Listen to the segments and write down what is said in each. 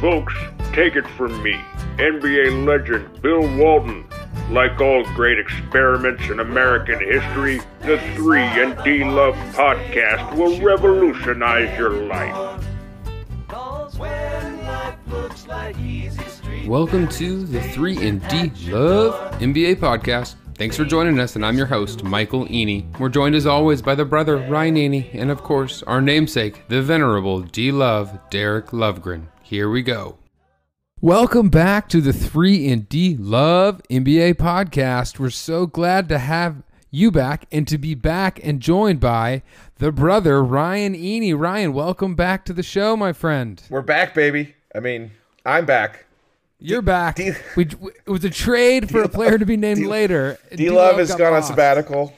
Folks, take it from me, NBA legend Bill Walton. Like all great experiments in American history, the 3 and D Love podcast will revolutionize your life. Welcome to the 3 and D Love NBA podcast. Thanks for joining us, and I'm your host, Michael Eaney. We're joined as always by the brother, Ryan Eaney, and of course, our namesake, the venerable D Love, Derek Lovegren. Here we go. Welcome back to the 3 and D Love NBA podcast. We're so glad to have you back and to be back and joined by the brother Ryan Eaney. Ryan, welcome back to the show, my friend. We're back, baby. I mean, I'm back. You're back. D- we, it was a trade for D- a player to be named D- later. D Love has gone lost. on sabbatical.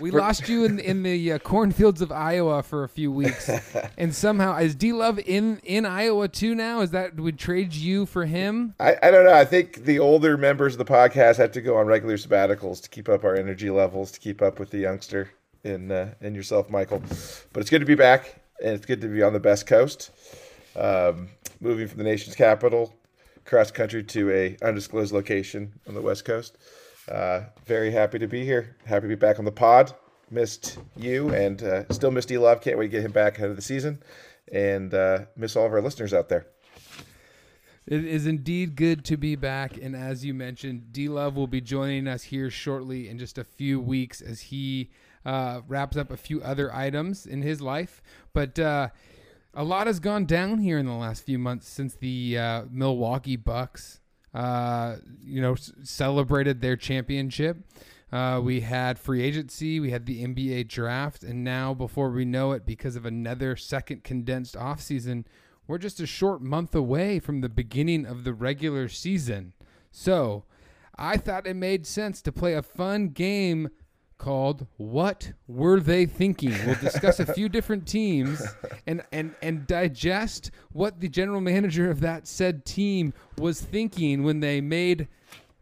We lost you in in the uh, cornfields of Iowa for a few weeks, and somehow is D Love in in Iowa too now? Is that would trade you for him? I, I don't know. I think the older members of the podcast have to go on regular sabbaticals to keep up our energy levels, to keep up with the youngster in uh, in yourself, Michael. But it's good to be back, and it's good to be on the best coast. Um, moving from the nation's capital cross country to a undisclosed location on the west coast. Uh, very happy to be here. Happy to be back on the pod. Missed you and uh, still missed Love. Can't wait to get him back ahead of the season and uh, miss all of our listeners out there. It is indeed good to be back. And as you mentioned, D Love will be joining us here shortly in just a few weeks as he uh, wraps up a few other items in his life. But uh, a lot has gone down here in the last few months since the uh, Milwaukee Bucks uh, you know, celebrated their championship. Uh, we had free agency, we had the NBA draft, and now, before we know it, because of another second condensed offseason, we're just a short month away from the beginning of the regular season. So, I thought it made sense to play a fun game called What Were They Thinking? We'll discuss a few different teams and, and, and digest what the general manager of that said team was thinking when they made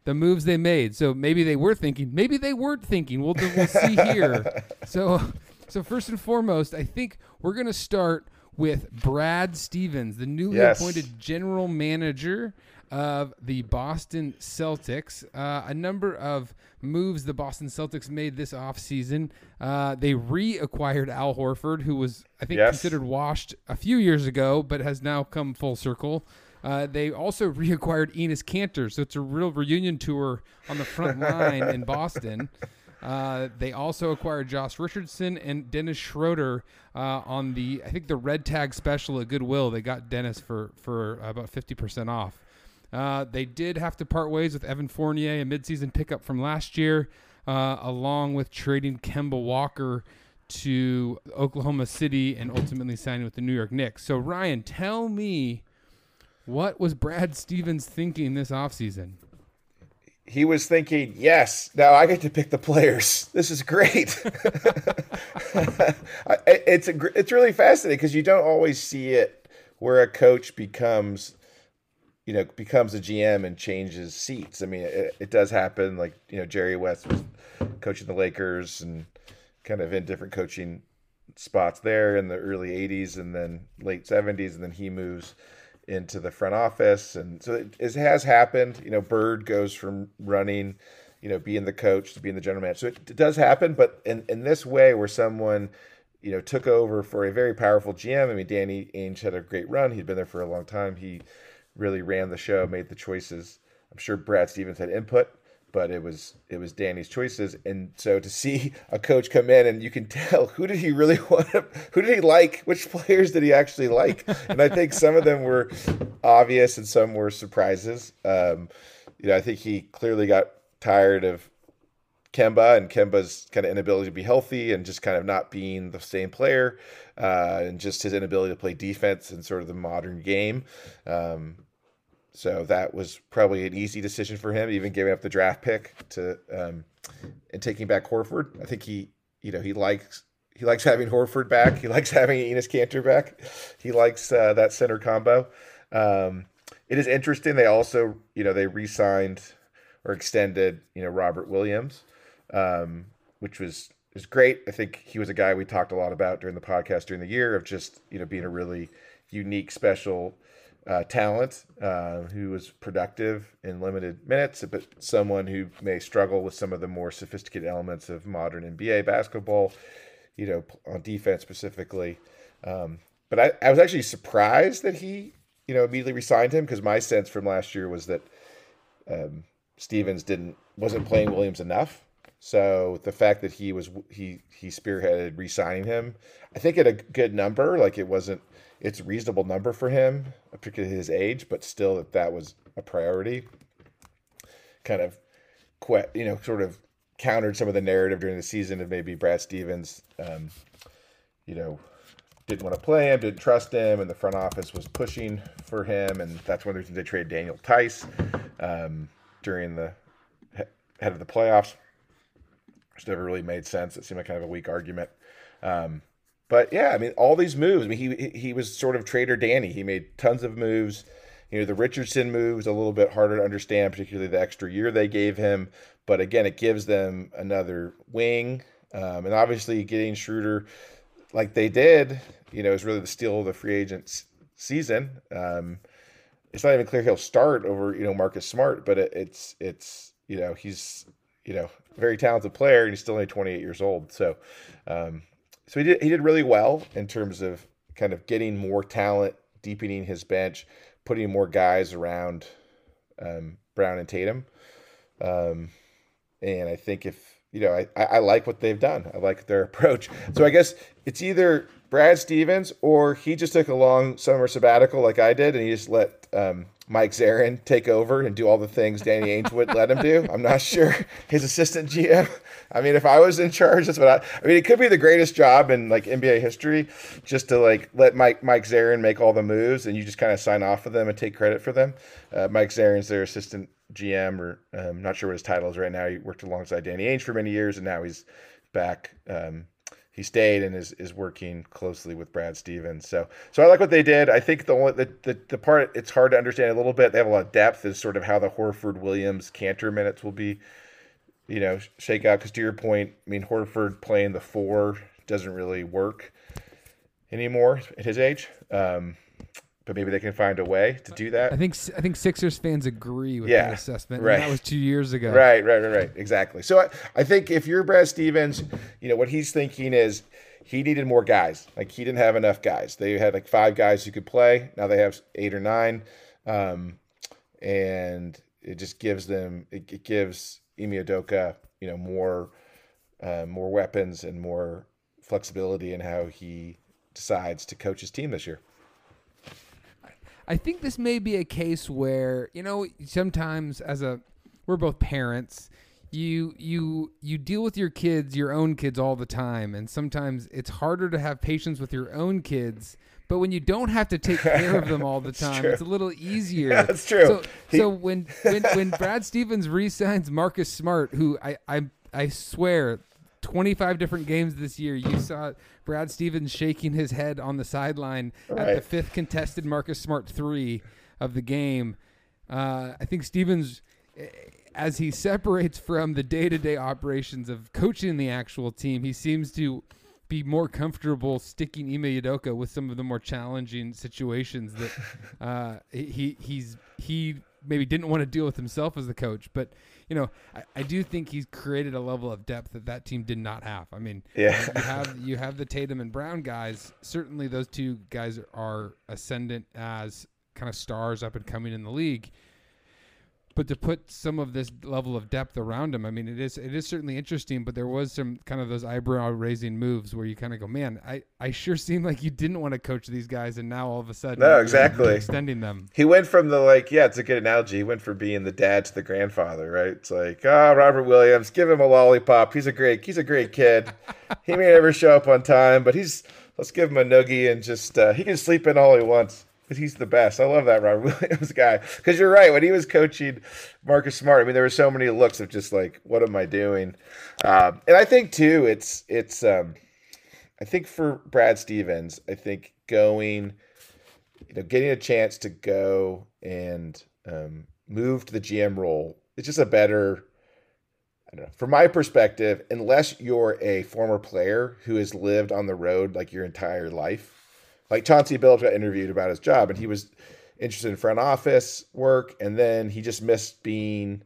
the moves they made. So maybe they were thinking, maybe they weren't thinking. We'll, we'll see here. so, so first and foremost, I think we're going to start with Brad Stevens, the newly yes. appointed general manager of the Boston Celtics. Uh, a number of moves the Boston Celtics made this offseason. Uh, they reacquired Al Horford, who was, I think, yes. considered washed a few years ago, but has now come full circle. Uh, they also reacquired Enes Kanter, so it's a real reunion tour on the front line in Boston. Uh, they also acquired Josh Richardson and Dennis Schroeder uh, on the I think the red tag special at Goodwill. They got Dennis for for about fifty percent off. Uh, they did have to part ways with Evan Fournier, a midseason pickup from last year, uh, along with trading Kemba Walker to Oklahoma City and ultimately signing with the New York Knicks. So, Ryan, tell me what was Brad Stevens thinking this offseason? He was thinking, yes, now I get to pick the players. This is great. it's a, it's really fascinating because you don't always see it where a coach becomes you know, becomes a GM and changes seats. I mean, it, it does happen. Like you know, Jerry West was coaching the Lakers and kind of in different coaching spots there in the early '80s and then late '70s, and then he moves into the front office, and so it, it has happened. You know, Bird goes from running, you know, being the coach to being the general manager. So it, it does happen, but in in this way, where someone you know took over for a very powerful GM. I mean, Danny Ainge had a great run. He'd been there for a long time. He really ran the show, made the choices. I'm sure Brad Stevens had input, but it was it was Danny's choices. And so to see a coach come in and you can tell who did he really want, to, who did he like, which players did he actually like, and I think some of them were obvious and some were surprises. Um, you know, I think he clearly got tired of Kemba and Kemba's kind of inability to be healthy and just kind of not being the same player uh, and just his inability to play defense in sort of the modern game. Um, so that was probably an easy decision for him, even giving up the draft pick to um, and taking back Horford. I think he, you know, he likes he likes having Horford back. He likes having Enes Kanter back. He likes uh, that center combo. Um, it is interesting. They also, you know, they re-signed or extended, you know, Robert Williams, um, which was is great. I think he was a guy we talked a lot about during the podcast during the year of just you know being a really unique, special uh, talent uh, who was productive in limited minutes, but someone who may struggle with some of the more sophisticated elements of modern NBA basketball, you know, on defense specifically. Um, but I, I was actually surprised that he, you know, immediately resigned him because my sense from last year was that um, Stevens didn't wasn't playing Williams enough. So the fact that he was he he spearheaded re-signing him, I think at a good number, like it wasn't it's a reasonable number for him, particularly his age, but still that that was a priority. Kind of, you know, sort of countered some of the narrative during the season of maybe Brad Stevens, um, you know, didn't want to play him, didn't trust him, and the front office was pushing for him, and that's one of the reasons they traded Daniel Theis um, during the head of the playoffs. Which never really made sense. It seemed like kind of a weak argument. Um, but yeah, I mean, all these moves. I mean, he he was sort of trader Danny. He made tons of moves. You know, the Richardson move was a little bit harder to understand, particularly the extra year they gave him. But again, it gives them another wing, um, and obviously getting Schroeder like they did, you know, is really the steal of the free agent season. Um, it's not even clear he'll start over you know Marcus Smart, but it, it's it's you know he's you know very talented player and he's still only 28 years old. So um, so he did he did really well in terms of kind of getting more talent, deepening his bench, putting more guys around um, Brown and Tatum. Um, and I think if you know, I, I like what they've done. I like their approach. So I guess it's either Brad Stevens or he just took a long summer sabbatical like I did, and he just let um, Mike Zarren take over and do all the things Danny Ainge would let him do. I'm not sure his assistant GM. I mean, if I was in charge, that's what I. I mean, it could be the greatest job in like NBA history, just to like let Mike Mike Zarren make all the moves and you just kind of sign off of them and take credit for them. Uh, Mike Zarren's their assistant GM, or I'm um, not sure what his title is right now. He worked alongside Danny Ainge for many years, and now he's back. Um, he stayed and is, is working closely with Brad Stevens. So so I like what they did. I think the only the, the, the part it's hard to understand a little bit. They have a lot of depth is sort of how the Horford Williams Kanter minutes will be, you know, shake out. Because to your point, I mean Horford playing the four doesn't really work anymore at his age. Um, but maybe they can find a way to do that. I think I think Sixers fans agree with yeah, that assessment. Right. that was two years ago. Right, right, right, right. Exactly. So I, I think if you're Brad Stevens, you know what he's thinking is he needed more guys. Like he didn't have enough guys. They had like five guys who could play. Now they have eight or nine, um, and it just gives them it, it gives Ime you know more uh, more weapons and more flexibility in how he decides to coach his team this year. I think this may be a case where you know sometimes as a we're both parents you you you deal with your kids your own kids all the time. And sometimes it's harder to have patience with your own kids. But when you don't have to take care of them all the time it's a little easier. Yeah, that's true. So, he- so when, when when brad stevens resigns marcus smart who i i, I swear 25 different games this year. You saw Brad Stevens shaking his head on the sideline right. at the fifth contested Marcus Smart three of the game. Uh, I think Stevens, eh, as he separates from the day to day operations of coaching the actual team, he seems to be more comfortable sticking Ime Udoka with some of the more challenging situations that uh, he he's he maybe didn't want to deal with himself as the coach, but you know, I, I do think he's created a level of depth that that team did not have. I mean, yeah. you have you have the Tatum and Brown guys. Certainly, those two guys are ascendant as kind of stars up and coming in the league but to put some of this level of depth around him, I mean, it is it is certainly interesting. But there was some kind of those eyebrow raising moves where you kind of go, man, I, I sure seemed like you didn't want to coach these guys, and now all of a sudden, no, exactly extending them. He went from the like, yeah, it's a good analogy. He went from being the dad to the grandfather, right? It's like, oh, Robert Williams, give him a lollipop. He's a great, he's a great kid. he may never show up on time, but he's let's give him a noogie and just uh, he can sleep in all he wants but he's the best. I love that Robert Williams guy. Because you're right, when he was coaching Marcus Smart, I mean, there were so many looks of just like, what am I doing? Um, and I think too, it's it's. Um, I think for Brad Stevens, I think going, you know, getting a chance to go and um, move to the GM role, it's just a better. I don't know. From my perspective, unless you're a former player who has lived on the road like your entire life, like Chauncey Billups got interviewed about his job, and he was interested in front office work, and then he just missed being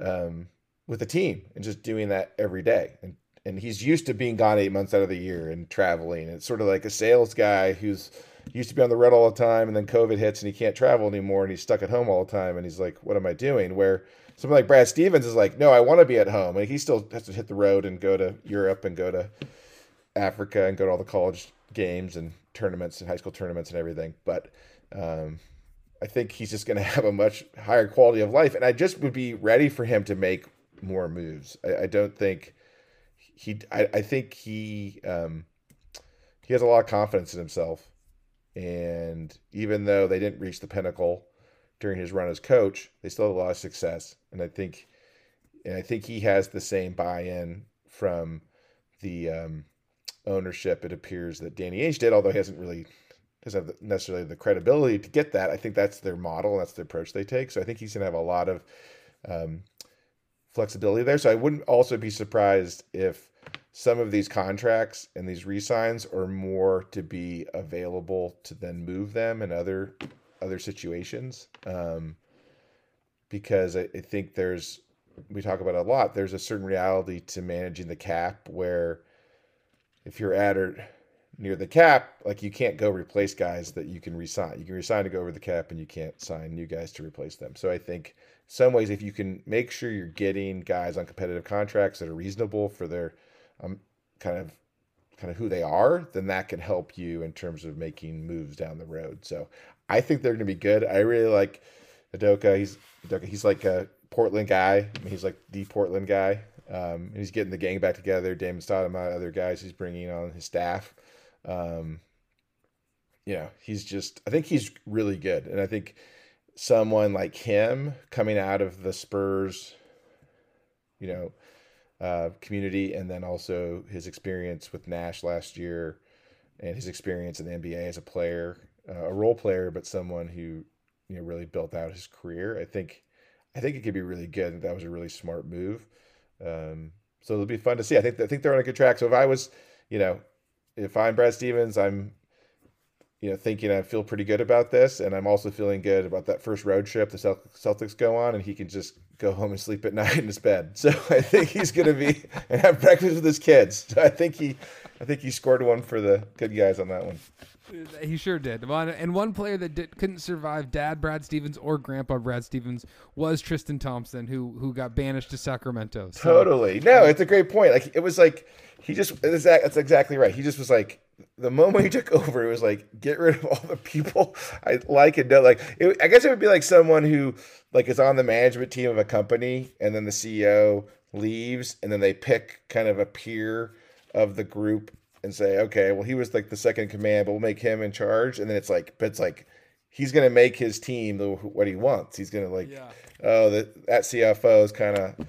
um, with the team and just doing that every day. And and he's used to being gone eight months out of the year and traveling. It's sort of like a sales guy who's used to be on the road all the time, and then COVID hits and he can't travel anymore, and he's stuck at home all the time, and he's like, "What am I doing?" Where someone like Brad Stevens is like, "No, I want to be at home," and he still has to hit the road and go to Europe and go to Africa and go to all the college games and tournaments and high school tournaments and everything. But um, I think he's just going to have a much higher quality of life, and I just would be ready for him to make more moves. I, I don't think he. I, I think he. Um, he has a lot of confidence in himself, and even though they didn't reach the pinnacle during his run as coach, they still had a lot of success. And I think, and I think he has the same buy-in from the um, ownership. It appears that Danny Ainge did, although he hasn't really doesn't have necessarily the credibility to get that. I think that's their model. That's the approach they take. So I think he's going to have a lot of um, flexibility there. So I wouldn't also be surprised if some of these contracts and these resigns are more to be available to then move them in other other situations. Um, because I, I think there's we talk about a lot. There's a certain reality to managing the cap where if you're at or near the cap, like you can't go replace guys that you can resign. You can resign to go over the cap, and you can't sign new guys to replace them. So I think some ways, if you can make sure you're getting guys on competitive contracts that are reasonable for their um, kind of kind of who they are, then that can help you in terms of making moves down the road. So I think they're going to be good. I really like Adoka. He's Udoka, he's like a Portland guy. I mean, he's like the Portland guy. Um, he's getting the gang back together. Damon Stoudamire, other guys he's bringing on his staff. Um, you know, he's just. I think he's really good, and I think someone like him coming out of the Spurs, you know, uh, community, and then also his experience with Nash last year, and his experience in the NBA as a player, uh, a role player, but someone who you know really built out his career. I think, I think it could be really good. That was a really smart move. Um, so it'll be fun to see. I think I think they're on a good track. So if I was, you know, if I'm Brad Stevens, I'm, you know, thinking I feel pretty good about this, and I'm also feeling good about that first road trip the Celtics go on, and he can just go home and sleep at night in his bed. So I think he's going to be and have breakfast with his kids. So I think he, I think he scored one for the good guys on that one. He sure did. And one player that did, couldn't survive Dad Brad Stevens or Grandpa Brad Stevens was Tristan Thompson, who who got banished to Sacramento. So. Totally. No, it's a great point. Like it was like he just that's exactly right. He just was like the moment he took over, it was like get rid of all the people I like and don't like. It, I guess it would be like someone who like is on the management team of a company, and then the CEO leaves, and then they pick kind of a peer of the group and say, okay, well, he was like the second command, but we'll make him in charge. And then it's like, but it's like, he's going to make his team the, what he wants. He's going to like, yeah. oh, that, that CFO is kind of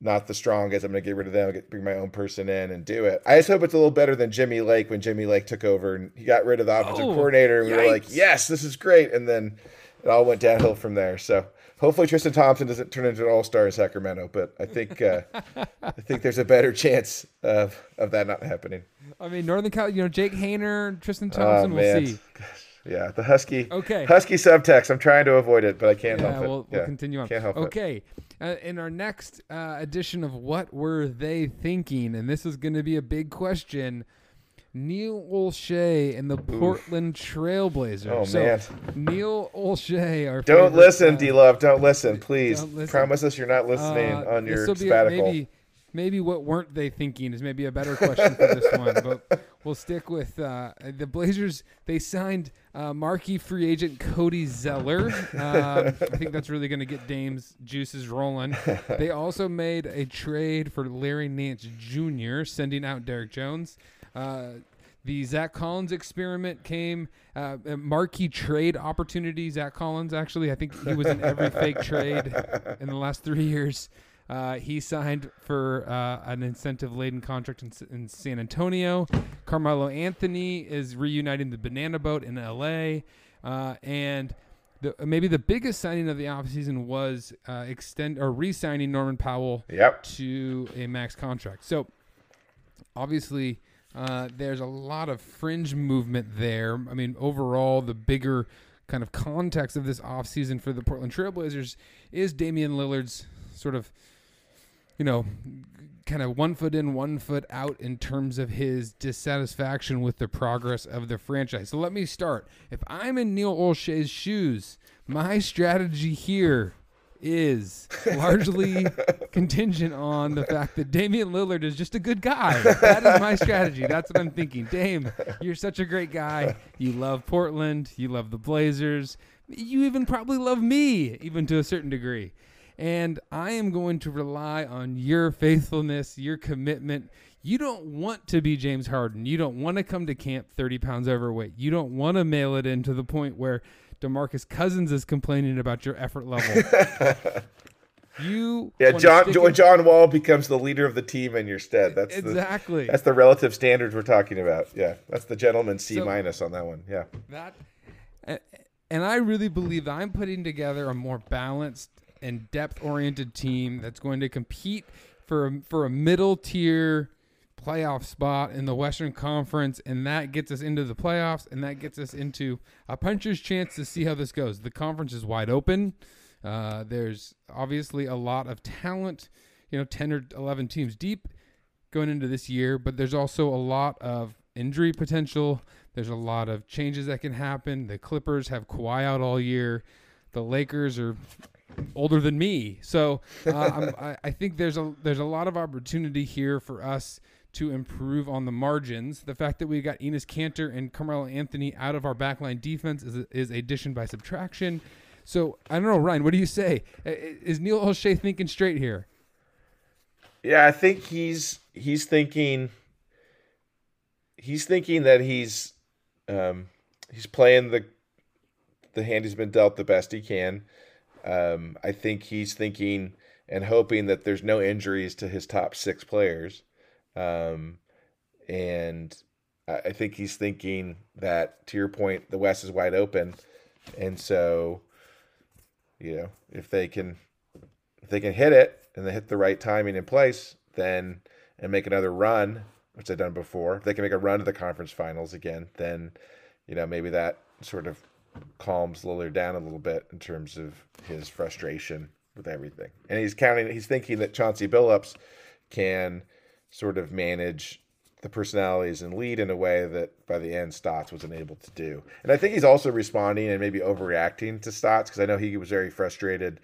not the strongest. I'm going to get rid of them, get, bring my own person in and do it. I just hope it's a little better than Jimmy Lake when Jimmy Lake took over and he got rid of the offensive oh, coordinator. And we were like, yes, this is great. And then it all went downhill from there. So hopefully Tristan Thompson doesn't turn into an all star in Sacramento, but I think uh, I think there's a better chance of of that not happening. I mean, Northern Cal, you know, Jake Haener, Tristan oh, Thompson, we'll see. Yeah, the Husky. Okay. Husky subtext. I'm trying to avoid it, but I can't yeah, help we'll, it. We'll yeah, continue on. Can't help okay. it. Okay. Uh, in our next uh, edition of What Were They Thinking? And this is going to be a big question. Neil Olshey and the Portland Trailblazers. Oh so, man, Neil Olshey. Our don't listen, D Love. Don't listen, please. Don't listen. Promise us you're not listening uh, on your sabbatical. maybe maybe what weren't they thinking is maybe a better question for this one, but we'll stick with uh, the Blazers. They signed uh, marquee free agent Cody Zeller. Um, I think that's really going to get Dame's juices rolling. They also made a trade for Larry Nance Jr., sending out Derrick Jones. Uh, the Zach Collins experiment came, uh, marquee trade opportunity. Zach Collins, actually, I think he was in every fake trade in the last three years. Uh, he signed for uh, an incentive laden contract in, in, San Antonio. Carmelo Anthony is reuniting the Banana Boat in LA. Uh, and the, maybe the biggest signing of the offseason was uh, extend or re signing Norman Powell yep. to a max contract. So obviously, uh, there's a lot of fringe movement there. I mean, overall, the bigger kind of context of this offseason for the Portland Trailblazers is Damian Lillard's sort of, you know, kind of one foot in, one foot out in terms of his dissatisfaction with the progress of the franchise. So let me start. If I'm in Neil Olshey's shoes, my strategy here is largely contingent on the fact that Damian Lillard is just a good guy. That is my strategy. That's what I'm thinking. Dame, you're such a great guy. You love Portland. You love the Blazers. You even probably love me, even to a certain degree. And I am going to rely on your faithfulness, your commitment. You don't want to be James Harden. You don't want to come to camp 30 pounds overweight. You don't want to mail it in to the point where DeMarcus Cousins is complaining about your effort level. you Yeah, John stick Jo- it- John Wall becomes the leader of the team in your stead. That's exactly. the that's the relative standards we're talking about. Yeah, that's the gentleman C So- minus on that one. Yeah, that and I really believe that I'm putting together a more balanced and depth-oriented team that's going to compete for a, for a middle tier playoff spot in the Western Conference, and that gets us into the playoffs, and that gets us into a puncher's chance to see how this goes. The conference is wide open. Uh, there's obviously a lot of talent, you know, 10 or 11 teams deep going into this year, but there's also a lot of injury potential. There's a lot of changes that can happen. The Clippers have Kawhi out all year. The Lakers are older than me, so uh, I, I think there's a there's a lot of opportunity here for us to improve on the margins. The fact that we got Enes Kanter and Carmelo Anthony out of our backline defense is is addition by subtraction. So I don't know, Ryan. What do you say? Is Neil O'Shea thinking straight here? yeah. I think he's he's thinking he's thinking that he's um, he's playing the the hand he's been dealt the best he can. Um, I think he's thinking and hoping that there's no injuries to his top six players. Um, and I think he's thinking that, to your point, the West is wide open. And so, you know, if they can, if they can hit it and they hit the right timing in place, then and make another run, which they've done before, if they can make a run to the conference finals again, then, you know, maybe that sort of calms Lillard down a little bit in terms of his frustration with everything. And he's counting, he's thinking that Chauncey Billups can sort of manage the personalities and lead in a way that by the end Stotts wasn't able to do. And I think he's also responding and maybe overreacting to Stotts because I know he was very frustrated.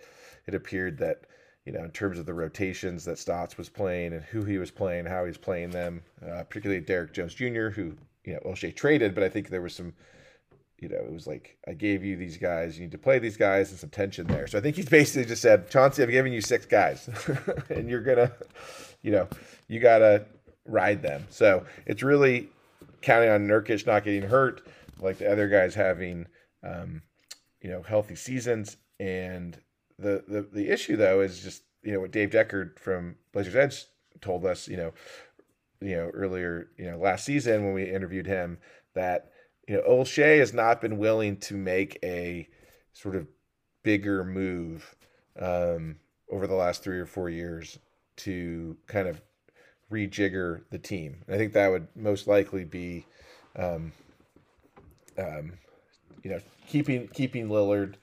It appeared that, you know, in terms of the rotations that Stotts was playing and who he was playing, how he was playing them, uh, particularly Derrick Jones Jr., who, you know, O'Shea traded, but I think there was some you know, it was like I gave you these guys, you need to play these guys, and some tension there. So I think he's basically just said, Chauncey, I've given you six guys, and you're gonna, you know, you gotta ride them. So it's really counting on Nurkic not getting hurt, like the other guys having, um, you know, healthy seasons. And the the the issue though is just you know what Dave Deckard from Blazers Edge told us, you know, you know earlier, you know, last season when we interviewed him that you know, O'Shea has not been willing to make a sort of bigger move um, over the last three or four years to kind of rejigger the team. And I think that would most likely be, um, um, you know, keeping keeping Lillard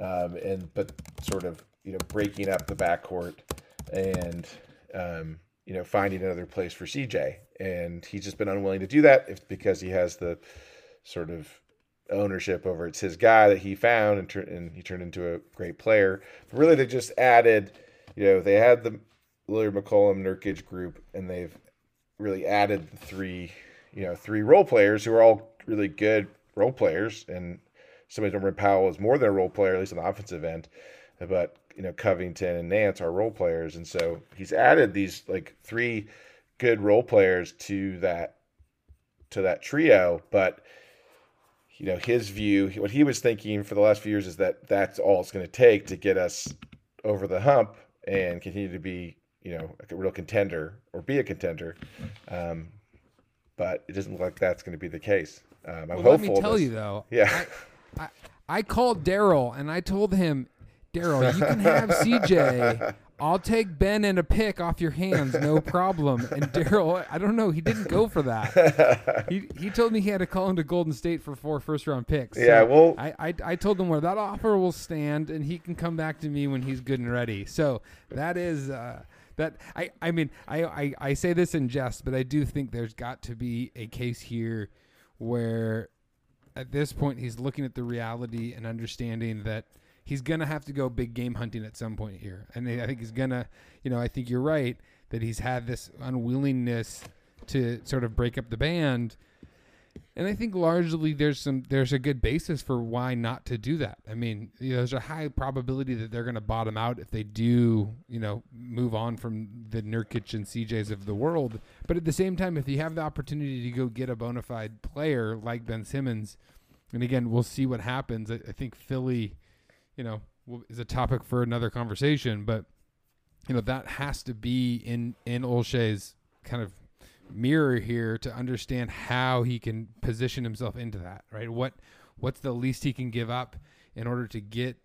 um, and but sort of you know breaking up the backcourt and um, you know finding another place for CJ. And he's just been unwilling to do that if because he has the sort of ownership over it's his guy that he found and, tur- and he turned into a great player. But really, they just added, you know, they had the Lillard McCollum Nurkic group, and they've really added the three, you know, three role players who are all really good role players. And somebody Norman Powell is more than a role player, at least on the offensive end. But you know, Covington and Nance are role players, and so he's added these like three good role players to that to that trio. But you know, his view, what he was thinking for the last few years is that that's all it's going to take to get us over the hump and continue to be, you know, a real contender or be a contender. Um, but it doesn't look like that's going to be the case. Um, I'm Well, let me tell this- you though. Yeah. I, I called Daryl and I told him, Daryl, you can have CJ I'll take Ben and a pick off your hands, no problem. And Daryl, I don't know, he didn't go for that. He he told me he had to call into Golden State for four first round picks. So Yeah, well- I, I I told him where that offer will stand, and he can come back to me when he's good and ready. So that is. Uh, that I, I mean I, I, I say this in jest, but I do think there's got to be a case here where at this point he's looking at the reality and understanding that he's gonna have to go big game hunting at some point here. And I think he's gonna, you know, I think you're right that he's had this unwillingness to sort of break up the band. And I think largely there's some there's a good basis for why not to do that. I mean, you know, there's a high probability that they're going to bottom out if they do, you know, move on from the Nurkic and CJs of the world. But at the same time, if you have the opportunity to go get a bona fide player like Ben Simmons, and again, we'll see what happens. I, I think Philly, you know, is a topic for another conversation, but you know that has to be in in Olshey's kind of mirror here to understand how he can position himself into that, right? What what's the least he can give up in order to get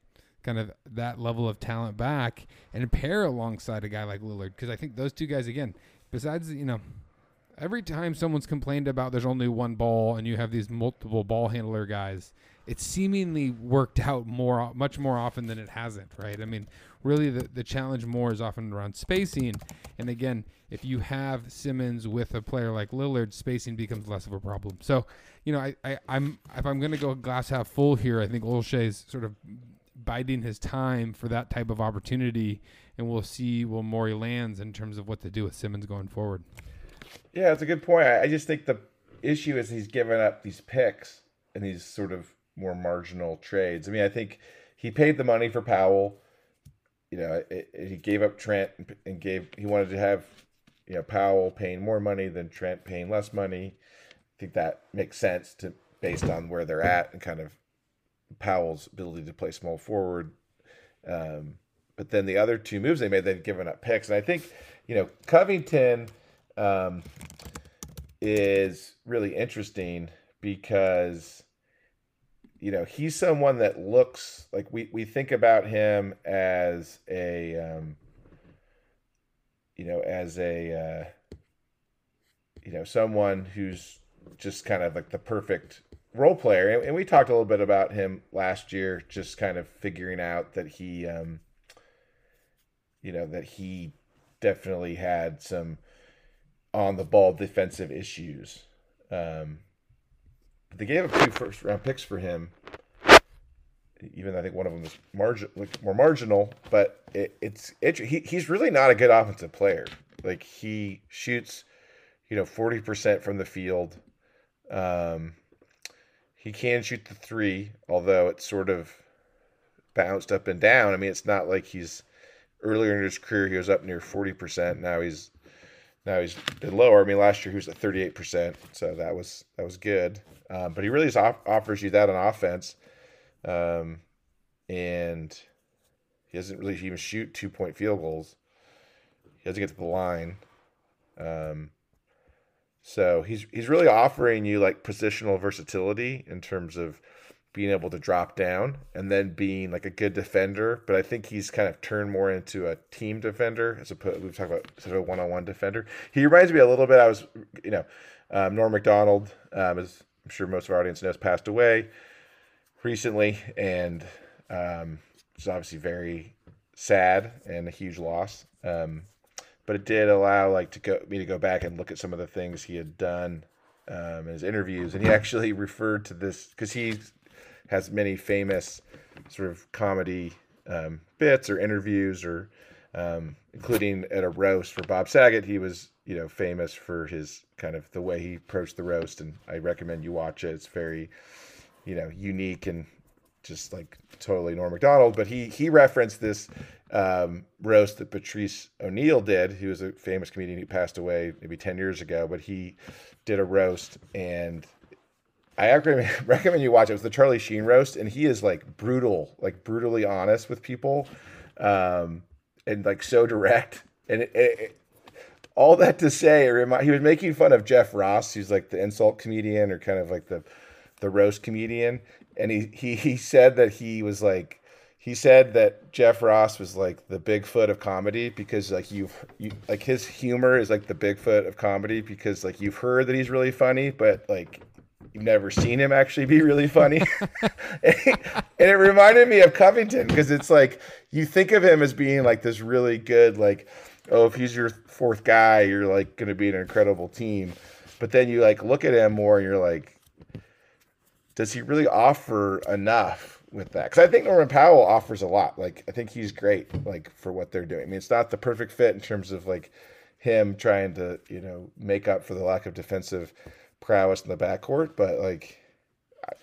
kind of that level of talent back and pair alongside a guy like Lillard because I think those two guys again, besides you know, every time someone's complained about there's only one ball and you have these multiple ball handler guys, it's seemingly worked out more much more often than it hasn't, right? I mean, really the, the challenge more is often around spacing. And again, if you have Simmons with a player like Lillard, spacing becomes less of a problem. So, you know, I, I, I'm if I'm gonna go glass half full here, I think Olshey's sort of biding his time for that type of opportunity and we'll see where Morey lands in terms of what to do with Simmons going forward. Yeah, it's a good point. I, I just think the issue is he's given up these picks and these sort of more marginal trades. I mean, I think he paid the money for Powell. You know, it, it- he gave up Trent and, gave. He wanted to have, you know, Powell paying more money than Trent paying less money. I think that makes sense to based on where they're at and kind of Powell's ability to play small forward. Um, but then the other two moves they made, they've given up picks, and I think you know Covington um, is really interesting because you know he's someone that looks like we we think about him as a um, you know as a uh, you know someone who's just kind of like the perfect role player. And, we talked a little bit about him last year just kind of figuring out that he um you know that he definitely had some on the ball defensive issues. Um they gave up two first round picks for him even I think one of them was margin more marginal, but it, it's it, he, he's really not a good offensive player. Like he shoots, you know, forty percent from the field. Um, he can shoot the three, although it's sort of bounced up and down. I mean, it's not like he's earlier in his career he was up near forty percent. Now he's now he's been lower. I mean, last year he was at thirty eight percent, so that was that was good. Um, but he really offers you that on offense, um, and he doesn't really even shoot two point field goals. He doesn't get to the line. Um, so he's he's really offering you like positional versatility in terms of being able to drop down and then being like a good defender. But I think he's kind of turned more into a team defender as opposed we've talked about sort of a one on one defender. He reminds me a little bit. I was you know um, Norm Macdonald, um, as I'm sure most of our audience knows, passed away recently, and um, it's obviously very sad and a huge loss. Um, but it did allow like to go me to go back and look at some of the things he had done um, in his interviews, and he actually referred to this because he has many famous sort of comedy um, bits or interviews, or um, including at a roast for Bob Saget. He was you know famous for his kind of the way he approached the roast, and I recommend you watch it. It's very you know unique and just like totally Norm Macdonald, but he he referenced this um, roast that Patrice O'Neal did. He was a famous comedian who passed away maybe ten years ago, but he did a roast, and I recommend, you watch it. It was the Charlie Sheen roast, and he is like brutal, like brutally honest with people, um, and like so direct. And it, it, it- all that to say, remind, he was making fun of Jeff Ross, who's like the insult comedian or kind of like the the roast comedian, and he he he said that he was like he said that Jeff Ross was like the Bigfoot of comedy because like you've you like his humor is like the Bigfoot of comedy because like you've heard that he's really funny, but like you've never seen him actually be really funny. and it reminded me of Covington because it's like you think of him as being like this really good, like, oh, if he's your fourth guy, you're like going to be an incredible team. But then you like look at him more and you're like, does he really offer enough with that? Because I think Norman Powell offers a lot. Like, I think he's great, like, for what they're doing. I mean, it's not the perfect fit in terms of like him trying to, you know, make up for the lack of defensive prowess in the backcourt, but like,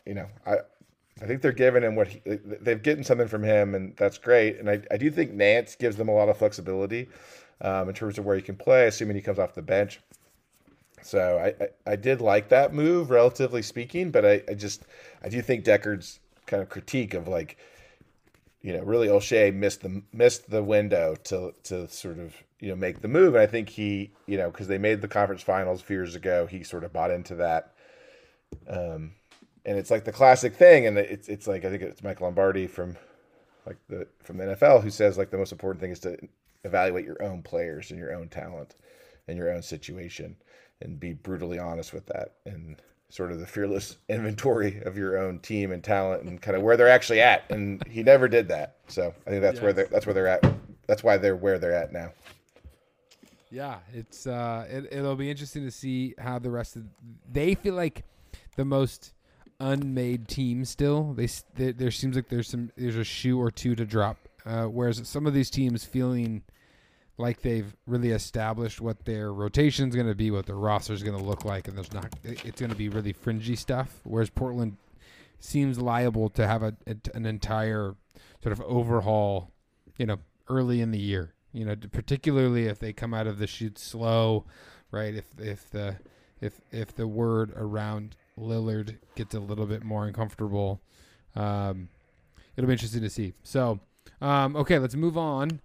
you know, I I think they're giving him what he, they've getting something from him, and that's great. And I, I do think Nance gives them a lot of flexibility um, in terms of where he can play, assuming he comes off the bench. So I, I, I did like that move, relatively speaking, but I, I just I do think Deckard's kind of critique of like, you know, really Olshey missed the missed the window to to sort of you know make the move, and I think he you know because they made the conference finals a few years ago, he sort of bought into that. Um, and it's like the classic thing, and it's it's like I think it's Mike Lombardi from like the from the NFL who says like the most important thing is to evaluate your own players and your own talent and your own situation and be brutally honest with that. And sort of the fearless inventory of your own team and talent and kind of where they're actually at. And he never did that. So i think that's yes. where they're that's where they're at. That's why they're where they're at now. Yeah it's uh it, it'll be interesting to see how the rest of they feel like the most unmade team still. They, they there seems like there's some there's a shoe or two to drop uh, whereas some of these teams feeling like they've really established what their rotation is going to be, what their roster is going to look like, and there's not. It's going to be really fringy stuff. Whereas Portland seems liable to have a, a, an entire sort of overhaul, you know, early in the year. You know, particularly if they come out of the shoot slow, right? If if the if if the word around Lillard gets a little bit more uncomfortable, um, it'll be interesting to see. So, um, okay, let's move on.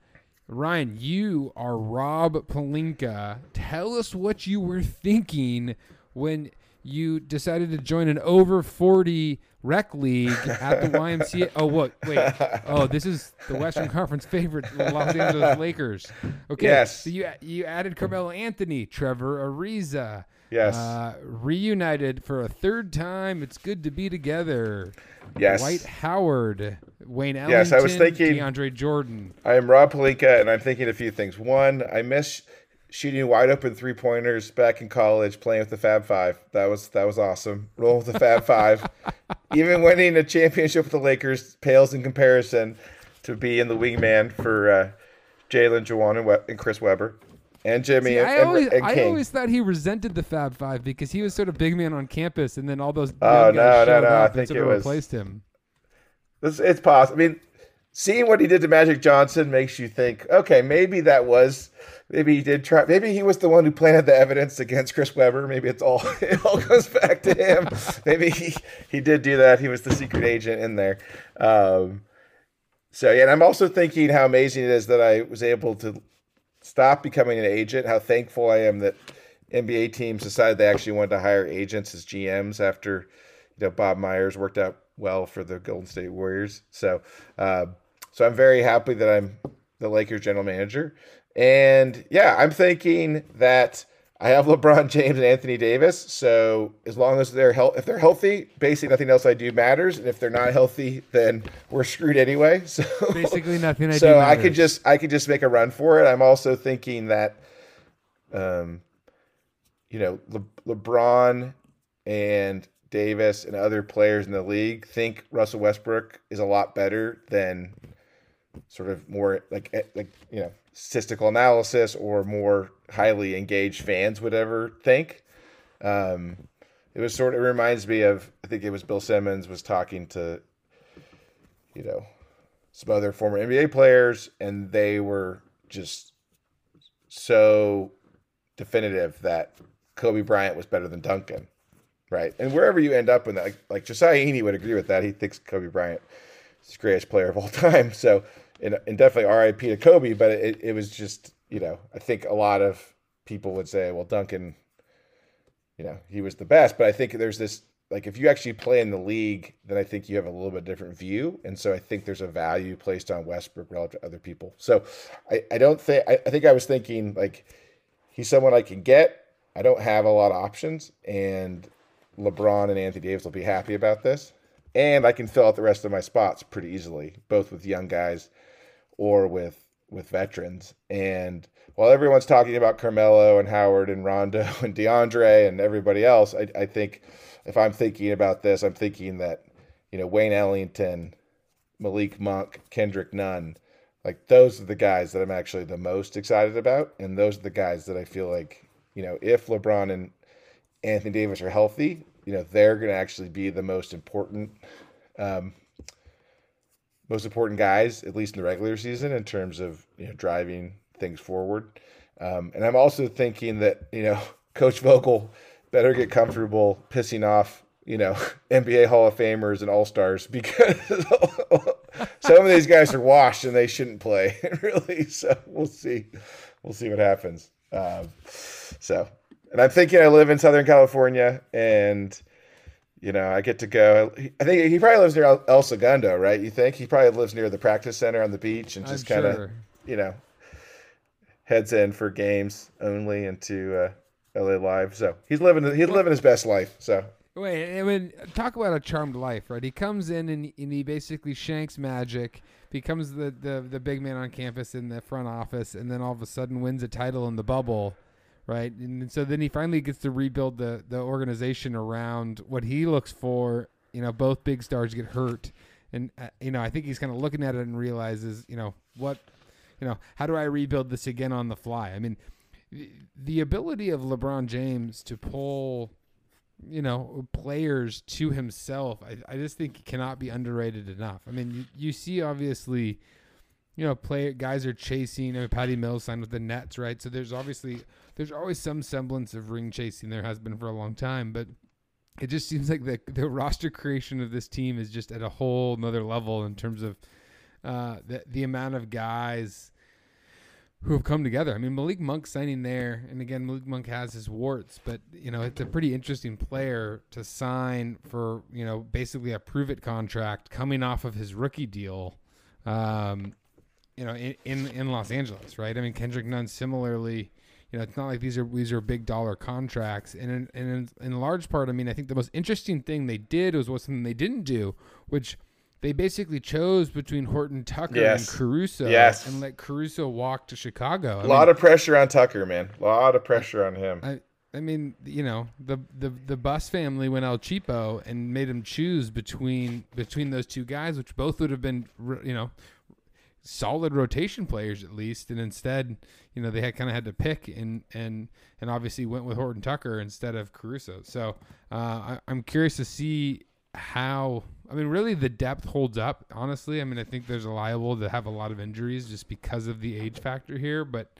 Ryan, you are Rob Pelinka. Tell us what you were thinking when you decided to join an over 40 rec league at the YMCA. Oh, what? Wait. Oh, this is the Western Conference favorite, Los Angeles Lakers. Okay. Yes. So you you added Carmelo Anthony, Trevor Ariza. Yes. Uh, reunited for a third time. It's good to be together. Yes. Dwight Howard, Wayne Ellington, yes, I was thinking DeAndre Jordan. I am Rob Pelinka, and I'm thinking a few things. One, I miss shooting wide open three pointers back in college, playing with the Fab Five. That was that was awesome. Roll with the Fab Five. Even winning a championship with the Lakers pales in comparison to be in the wingman for uh, Jalen, Juwan, and, we- and Chris Webber and Jimmy See, and, I always, and I always thought he resented the Fab Five because he was sort of big man on campus, and then all those oh no no no, I think it was replaced him. It's, it's possible. I mean, seeing what he did to Magic Johnson makes you think, okay, maybe that was, maybe he did try, maybe he was the one who planted the evidence against Chris Webber. Maybe it's all it all goes back to him. maybe he he did do that. He was the secret agent in there. Um, so yeah, and I'm also thinking how amazing it is that I was able to stop becoming an agent. How thankful I am that NBA teams decided they actually wanted to hire agents as GMs after you know Bob Myers worked out well for the Golden State Warriors. So uh, so I'm very happy that I'm the Lakers general manager. And yeah, I'm thinking that I have LeBron James and Anthony Davis. So as long as they're health, if they're healthy, basically nothing else I do matters. And if they're not healthy, then we're screwed anyway. So basically nothing I so do. So I could just I could just make a run for it. I'm also thinking that, um, you know, Le- LeBron and Davis and other players in the league think Russell Westbrook is a lot better than sort of more like eh, like you know statistical analysis or more highly engaged fans would ever think. Um, it was sort of it reminds me of I think it was Bill Simmons was talking to you know some other former NBA players and they were just so definitive that Kobe Bryant was better than Duncan. Right. And wherever you end up in that, like, like Josiah Heeney would agree with that. He thinks Kobe Bryant is the greatest player of all time. So and, and definitely RIP to Kobe, but it, it was just, you know, I think a lot of people would say, well, Duncan, you know, he was the best. But I think there's this like if you actually play in the league, then I think you have a little bit different view. And so I think there's a value placed on Westbrook relative to other people. So I, I don't think I, I think I was thinking like he's someone I can get. I don't have a lot of options, and LeBron and Anthony Davis will be happy about this. And I can fill out the rest of my spots pretty easily, both with young guys or with with veterans. And while everyone's talking about Carmelo and Howard and Rondo and DeAndre and everybody else, I, I think if I'm thinking about this, I'm thinking that, you know, Wayne Ellington, Malik Monk, Kendrick Nunn, like those are the guys that I'm actually the most excited about. And those are the guys that I feel like, you know, if LeBron and Anthony Davis are healthy, you know, they're going to actually be the most important, um, most important guys, at least in the regular season, in terms of you know driving things forward. Um, and I'm also thinking that you know Coach Vogel better get comfortable pissing off you know NBA Hall of Famers and All Stars because some of these guys are washed and they shouldn't play really. So we'll see, we'll see what happens. Um, so, and I'm thinking I live in Southern California and. You know, I get to go. I think he probably lives near El, El Segundo, right? You think he probably lives near the practice center on the beach and just kind of, sure. you know, heads in for games only into uh, LA Live. So he's living he's living his best life. So Wait, I mean, talk about a charmed life, right? He comes in and, and he basically shanks magic, becomes the, the, the big man on campus in the front office, and then all of a sudden wins a title in the bubble, right? And so then he finally gets to rebuild the, the organization around what he looks for. You know, both big stars get hurt. And, uh, you know, I think he's kind of looking at it and realizes, you know, what, you know, how do I rebuild this again on the fly? I mean, the- ability of LeBron James to pull you know players to himself I, I just think cannot be underrated enough i mean you, you see obviously you know play guys are chasing mean, patty mills signed with the nets right so there's obviously there's always some semblance of ring chasing there has been for a long time but it just seems like the the roster creation of this team is just at a whole nother level in terms of uh, the the amount of guys who have come together. I mean, Malik Monk signing there, and again, Malik Monk has his warts, but you know, it's a pretty interesting player to sign for you know basically a prove it contract coming off of his rookie deal. Um, you know, in, in in Los Angeles, right? I mean, Kendrick Nunn similarly. You know, it's not like these are these are big dollar contracts, and in, and in, in large part, I mean, I think the most interesting thing they did was what something they didn't do, which they basically chose between Horton Tucker Yes. and Caruso, Yes. and let Caruso walk to Chicago. a lot of pressure on Tucker, man. A lot of pressure on him. I, I mean, you know, the, the the Buss family went El Cheapo and made him choose between between those two guys, which both would have been, you know, solid rotation players at least, and instead, you know, they had kind of had to pick and and and obviously went with Horton Tucker instead of Caruso. So uh, I, I'm curious to see how. I mean, really, the depth holds up. Honestly, I mean, I think there's a liable to have a lot of injuries just because of the age factor here, but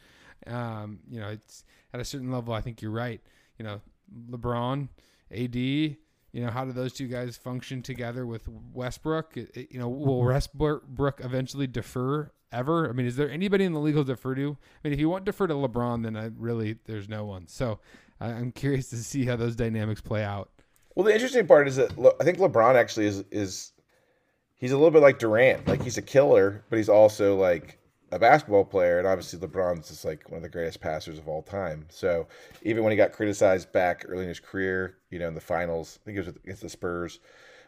um, you know, it's at a certain level. I think you're right. You know, LeBron, AD. You know, how do those two guys function together with Westbrook? It- it- you know, will Westbrook eventually defer ever? I mean, is there anybody in the league who'll defer to? I mean, if you want defer to LeBron, then I really there's no one. So I'm curious to see how those dynamics play out. Well, the interesting part is that Le- I think LeBron actually is is he's a little bit like Durant. Like he's a killer, but he's also like a basketball player, and obviously LeBron's just like one of the greatest passers of all time. So even when he got criticized back early in his career, you know, in the finals, I think it was against the Spurs,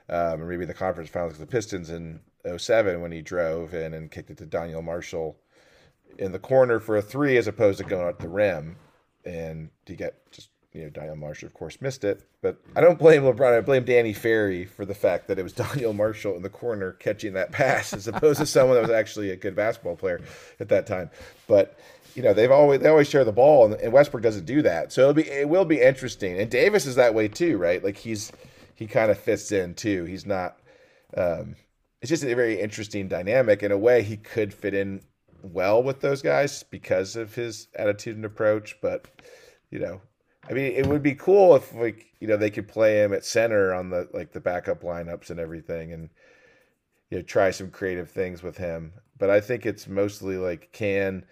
um, or maybe the conference finals with the Pistons in 07 when he drove in and kicked it to Donyell Marshall in the corner for a three as opposed to going at the rim, and he got just you know Donyell Marshall of course missed it. But I don't blame LeBron. I blame Danny Ferry for the fact that it was Donyell Marshall in the corner catching that pass as opposed to someone that was actually a good basketball player at that time. But you know they've always they always share the ball, and, and Westbrook doesn't do that. So it'll be it will be interesting. And Davis is that way too, right? Like he's he kind of fits in too. He's not. Um, it's just a very interesting dynamic. In a way, he could fit in well with those guys because of his attitude and approach. But you know, I mean, it would be cool if like you know they could play him at center on the like the backup lineups and everything, and you know try some creative things with him. But I think it's mostly like can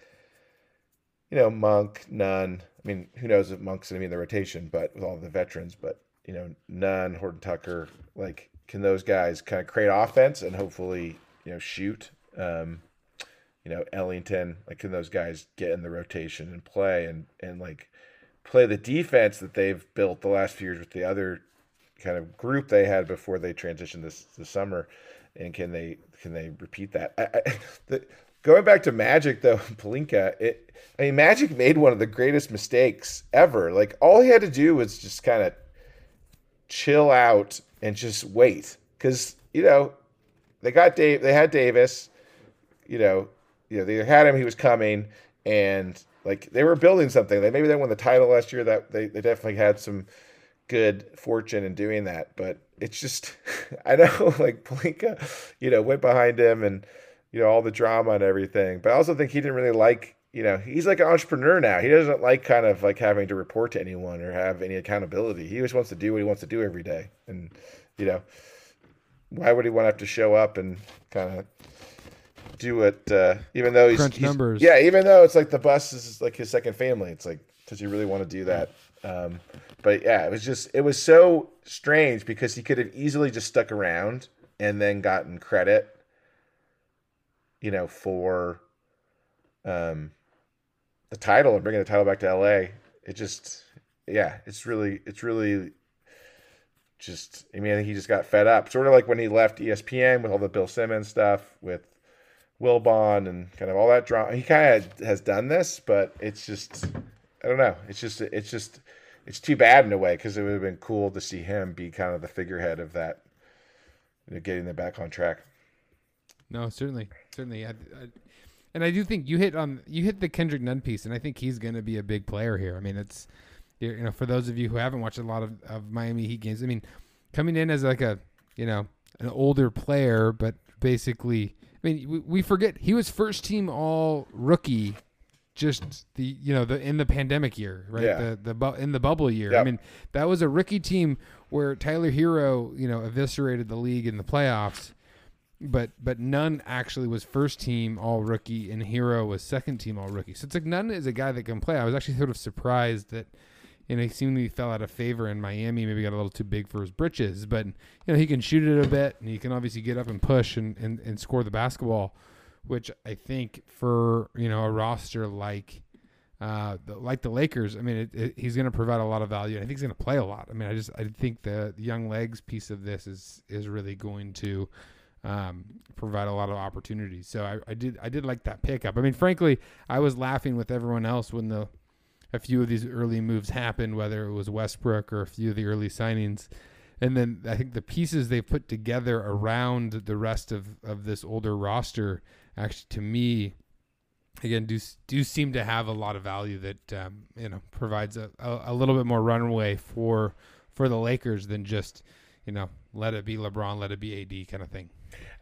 you know Monk, Nunn. I mean, who knows if Monk's to be in the rotation, but with all the veterans, but you know, Nunn, Horton Tucker, like can those guys kind of create offense and hopefully you know shoot? Um, you know, Ellington, like can those guys get in the rotation and play and and like play the defense that they've built the last few years with the other kind of group they had before they transitioned this this summer, and can they can they repeat that? I, I, the, going back to Magic though, Pelinka, it I mean Magic made one of the greatest mistakes ever. Like all he had to do was just kind of chill out and just wait, because you know they got Dave, they had Davis, you know, you know they had him, he was coming, and like they were building something. They maybe they won the title last year. That they, they definitely had some good fortune in doing that. But it's just I know like Pelinka, you know, went behind him and you know all the drama and everything. But I also think he didn't really like you know he's like an entrepreneur now. He doesn't like kind of like having to report to anyone or have any accountability. He just wants to do what he wants to do every day. And you know why would he want to have to show up and kind of do it, uh, even though he's, Crunch he's- numbers. Yeah, even though it's like the Buss is like his second family. It's like, does he really want to do that? Um, but yeah, it was just it was so strange because he could have easily just stuck around and then gotten credit, you know, for um, the title and bringing the title back to LA. It just, yeah, it's really, it's really just I mean he just got fed up. Sort of like when he left ESPN with all the Bill Simmons stuff with Wilbon and kind of all that drama. He kind of has done this, but it's just I don't know. It's just it's just it's too bad in a way because it would have been cool to see him be kind of the figurehead of that, you know, getting them back on track. No, certainly, certainly. I, I, and I do think you hit on you hit the Kendrick Nunn piece, and I think he's going to be a big player here. I mean, it's you know for those of you who haven't watched a lot of, of Miami Heat games, I mean, coming in as like a you know an older player, but basically, I mean, we, we forget he was first team All Rookie. Just the you know the in the pandemic year right Yeah. the the bu- in the bubble year I mean that was a rookie team where Tyler Herro you know eviscerated the league in the playoffs but but Nunn actually was first team all rookie and Herro was second team all rookie. So it's like Nunn is a guy that can play. I was actually sort of surprised that know he seemingly fell out of favor in Miami. Maybe got a little too big for his britches, but you know he can shoot it a bit and he can obviously get up and push and and, and score the basketball, which I think for you know a roster like. Uh, the, like the Lakers, I mean, it, it, he's going to provide a lot of value. and I think he's going to play a lot. I mean, I just I think the, the young legs piece of this is is really going to um, provide a lot of opportunities. So I, I did I did like that pickup. I mean, frankly, I was laughing with everyone else when the a few of these early moves happened, whether it was Westbrook or a few of the early signings. And then I think the pieces they put together around the rest of, of this older roster, actually, to me, again, do do seem to have a lot of value that um, you know provides a, a, a little bit more runway for for the Lakers than just you know let it be LeBron, let it be AD kind of thing.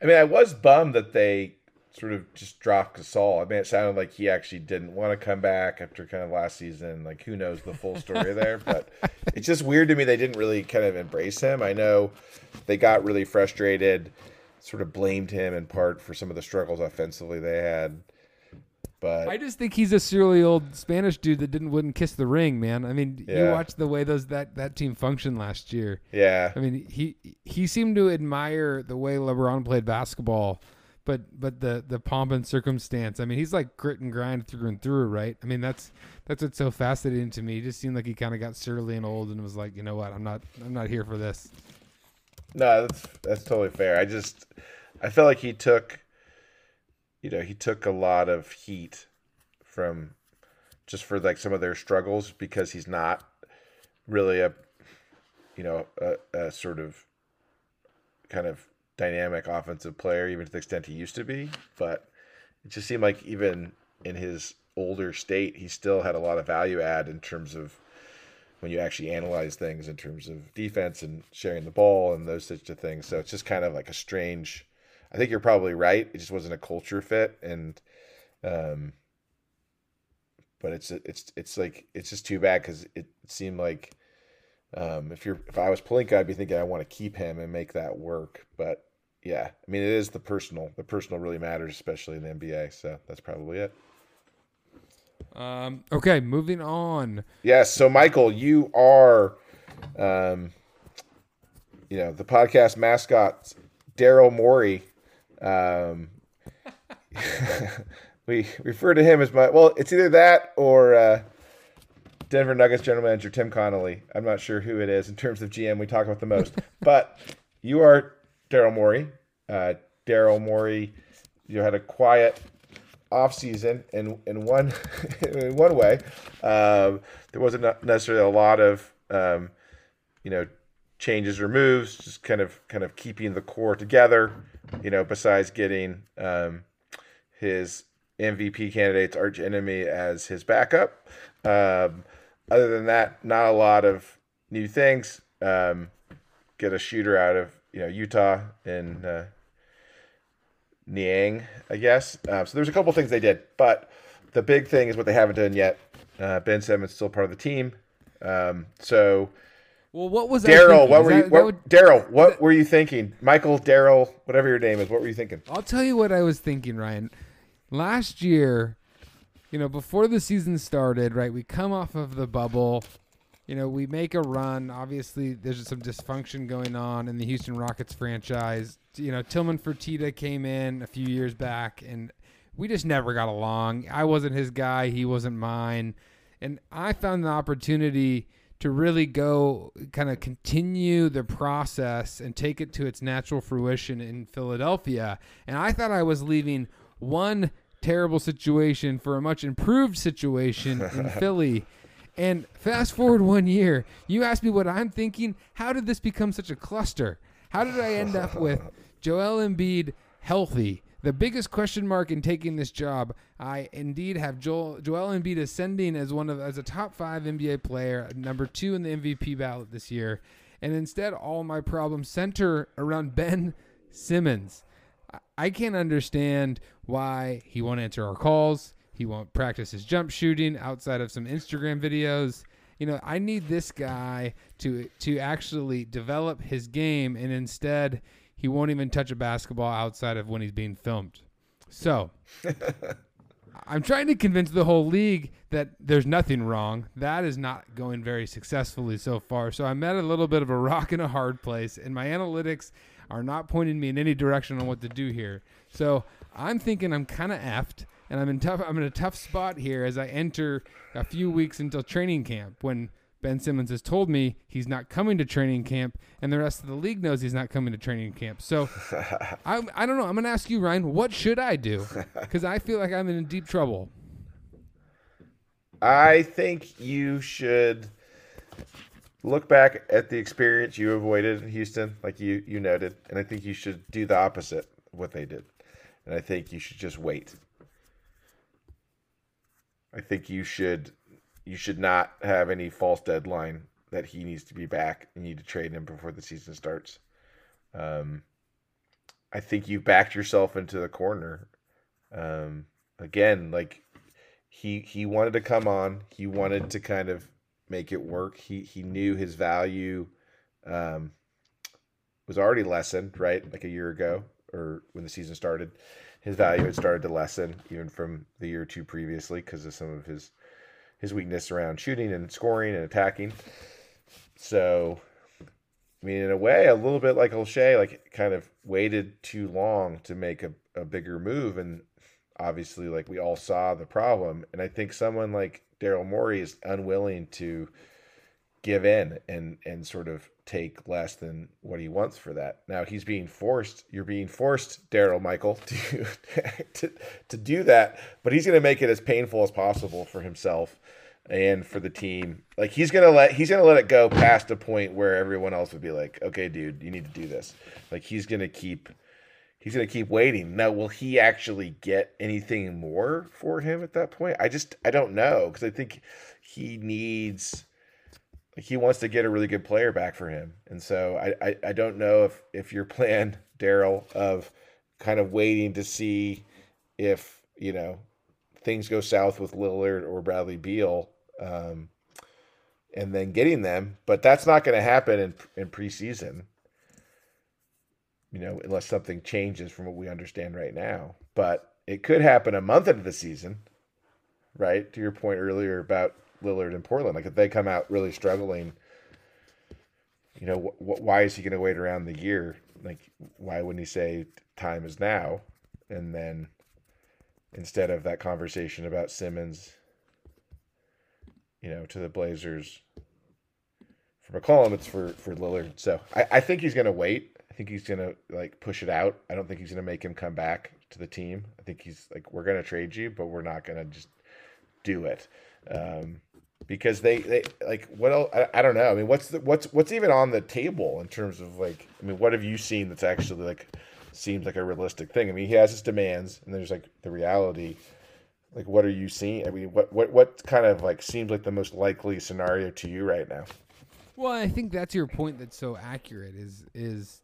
I mean, I was bummed that they sort of just dropped Gasol. I mean, it sounded like he actually didn't want to come back after kind of last season. Like, who knows the full story there? But it's just weird to me they didn't really kind of embrace him. I know they got really frustrated, sort of blamed him in part for some of the struggles offensively they had. But I just think he's a surly old Spanish dude that didn't wouldn't kiss the ring, man. I mean, you Yeah. watched the way those that that team functioned last year. yeah, I mean, he he seemed to admire the way LeBron played basketball, but but the the pomp and circumstance. I mean, he's like grit and grind through and through, right? I mean, that's that's what's so fascinating to me. He just seemed like he kind of got surly and old and was like, you know what, I'm not I'm not here for this. No, that's that's totally fair. I just I felt like he took you know, he took a lot of heat from just for like some of their struggles because he's not really a you know, a, a sort of kind of dynamic offensive player even to the extent he used to be, but it just seemed like even in his older state, he still had a lot of value add in terms of when you actually analyze things in terms of defense and sharing the ball and those sorts of things. So it's just kind of like a strange. I think you're probably right. It just wasn't a culture fit, and um, but it's it's it's like it's just too bad because it seemed like um, if you're if I was Pelinka, I'd be thinking I want to keep him and make that work. But yeah, I mean it is the personal. The personal really matters, especially in the NBA. So that's probably it. Um, okay, moving on. Yes. So Michael, you are um, you know, the podcast mascot Daryl Morey. Um, we refer to him as my well. It's either that or uh, Denver Nuggets general manager Tim Connolly. I'm not sure who it is in terms of GM we talk about the most, but you are Daryl Morey. Uh, Daryl Morey, you had a quiet off season in in one in one way. Um, there wasn't necessarily a lot of um, you know changes or moves, just kind of kind of keeping the core together. You know, besides getting um, his MVP candidate's arch enemy as his backup. Um, other than that, not a lot of new things. Um, get a shooter out of you know Utah and uh, Niang, I guess. Uh, so there's a couple things they did, but the big thing is what they haven't done yet. Uh, ben Simmons still part of the team. Um, so, well, what was Daryl? What were that, you? What, Daryl, what that, were you thinking? Michael, Daryl, whatever your name is. What were you thinking? I'll tell you what I was thinking, Ryan. Last year, you know, before the season started, right? We come off of the bubble. You know, we make a run. Obviously, there's some dysfunction going on in the Houston Rockets franchise. You know, Tillman Fertitta came in a few years back, and we just never got along. I wasn't his guy. He wasn't mine. And I found the opportunity to really go kind of continue the process and take it to its natural fruition in Philadelphia. And I thought I was leaving one terrible situation for a much improved situation in Philly. And fast forward one year, you ask me what I'm thinking. How did this become such a cluster? How did I end up with Joel Embiid healthy? The biggest question mark in taking this job, I indeed have Joel Joel Embiid ascending as one of as a top five NBA player, number two in the MVP ballot this year, and instead all my problems center around Ben Simmons. I can't understand why he won't answer our calls. He won't practice his jump shooting outside of some Instagram videos. You know, I need this guy to to actually develop his game, and instead he won't even touch a basketball outside of when he's being filmed. So I'm trying to convince the whole league that there's nothing wrong. That is not going very successfully so far. So I'm at a little bit of a rock and a hard place, and my analytics are not pointing me in any direction on what to do here. So I'm thinking I'm kind of effed, and I'm in tough. I'm in a tough spot here as I enter a few weeks until training camp when Ben Simmons has told me he's not coming to training camp, and the rest of the league knows he's not coming to training camp. So I, I don't know. I'm going to ask you, Ryan, what should I do? Because I feel like I'm in deep trouble. I think you should look back at the experience you avoided in Houston, like you you noted, and I think you should do the opposite of what they did. And I think you should just wait. I think you should you should not have any false deadline that he needs to be back. And you need to trade him before the season starts. Um, I think you've backed yourself into the corner. Um, again, like he he wanted to come on. He wanted to kind of make it work. He he knew his value um, was already lessened, right? Like a year ago or when the season started. His value had started to lessen even from the year or two previously because of some of his his weakness around shooting and scoring and attacking. So, I mean, in a way, a little bit like Olshey, like kind of waited too long to make a, a bigger move. And obviously, like we all saw the problem. And I think someone like Daryl Morey is unwilling to give in and and sort of take less than what he wants for that. Now he's being forced. You're being forced, Daryl Michael, to, to to do that. But he's going to make it as painful as possible for himself and for the team. Like he's gonna let he's gonna let it go past a point where everyone else would be like, okay, dude, you need to do this. Like he's gonna keep he's gonna keep waiting. Now, will he actually get anything more for him at that point? I just I don't know because I think he needs like he wants to get a really good player back for him, and so I I, I don't know if if your plan, Daryl, of kind of waiting to see if you know things go south with Lillard or Bradley Beal um, and then getting them. But that's not going to happen in in preseason. You know, unless something changes from what we understand right now. But it could happen a month into the season, right? To your point earlier about Lillard and Portland, like if they come out really struggling, you know, wh- why is he going to wait around the year? Like, why wouldn't he say time is now? And then instead of that conversation about Simmons, you know, to the Blazers for McCollum, it's for for Lillard. So I, I think he's going to wait. I think he's to like push it out. I don't think he's to make him come back to the team. I think he's like, we're to trade you, but we're not to just do it. Um, because they, they like what else I, I don't know. I mean, what's the, what's what's even on the table in terms of like I mean, what have you seen that's actually like seems like a realistic thing? I mean, he has his demands, and there's like the reality. Like, what are you seeing? I mean, what what what kind of like seems like the most likely scenario to you right now? Well, I think that's your point. That's so accurate. Is is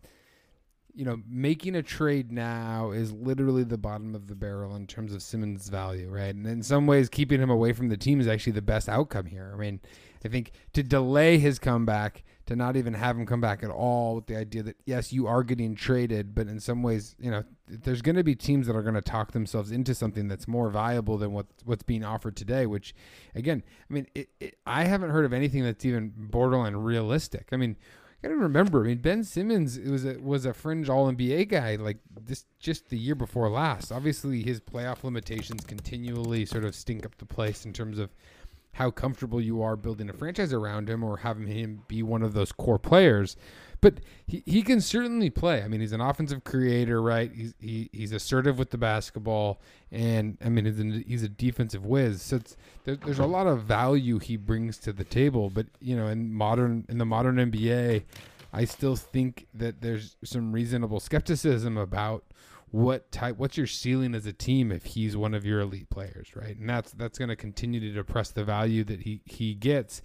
you know, making a trade now is literally the bottom of the barrel in terms of Simmons' value, right? And in some ways, keeping him away from the team is actually the best outcome here. I mean, I think to delay his comeback, to not even have him come back at all, with the idea that yes, you are getting traded, but in some ways, you know, there's going to be teams that are going to talk themselves into something that's more valuable than what what's being offered today. Which, again, I mean, it, it, I haven't heard of anything that's even borderline realistic. I mean gotta remember. I mean, Ben Simmons was a was a fringe All NBA guy like this just the year before last. Obviously, his playoff limitations continually sort of stink up the place in terms of how comfortable you are building a franchise around him or having him be one of those core players. But he, he can certainly play. I mean, he's an offensive creator, right? He's he, he's assertive with the basketball, and I mean, he's a, he's a defensive whiz. So there, there's a lot of value he brings to the table. But you know, in modern in the modern NBA, I still think that there's some reasonable skepticism about what type what's your ceiling as a team if he's one of your elite players right and that's that's going to continue to depress the value that he he gets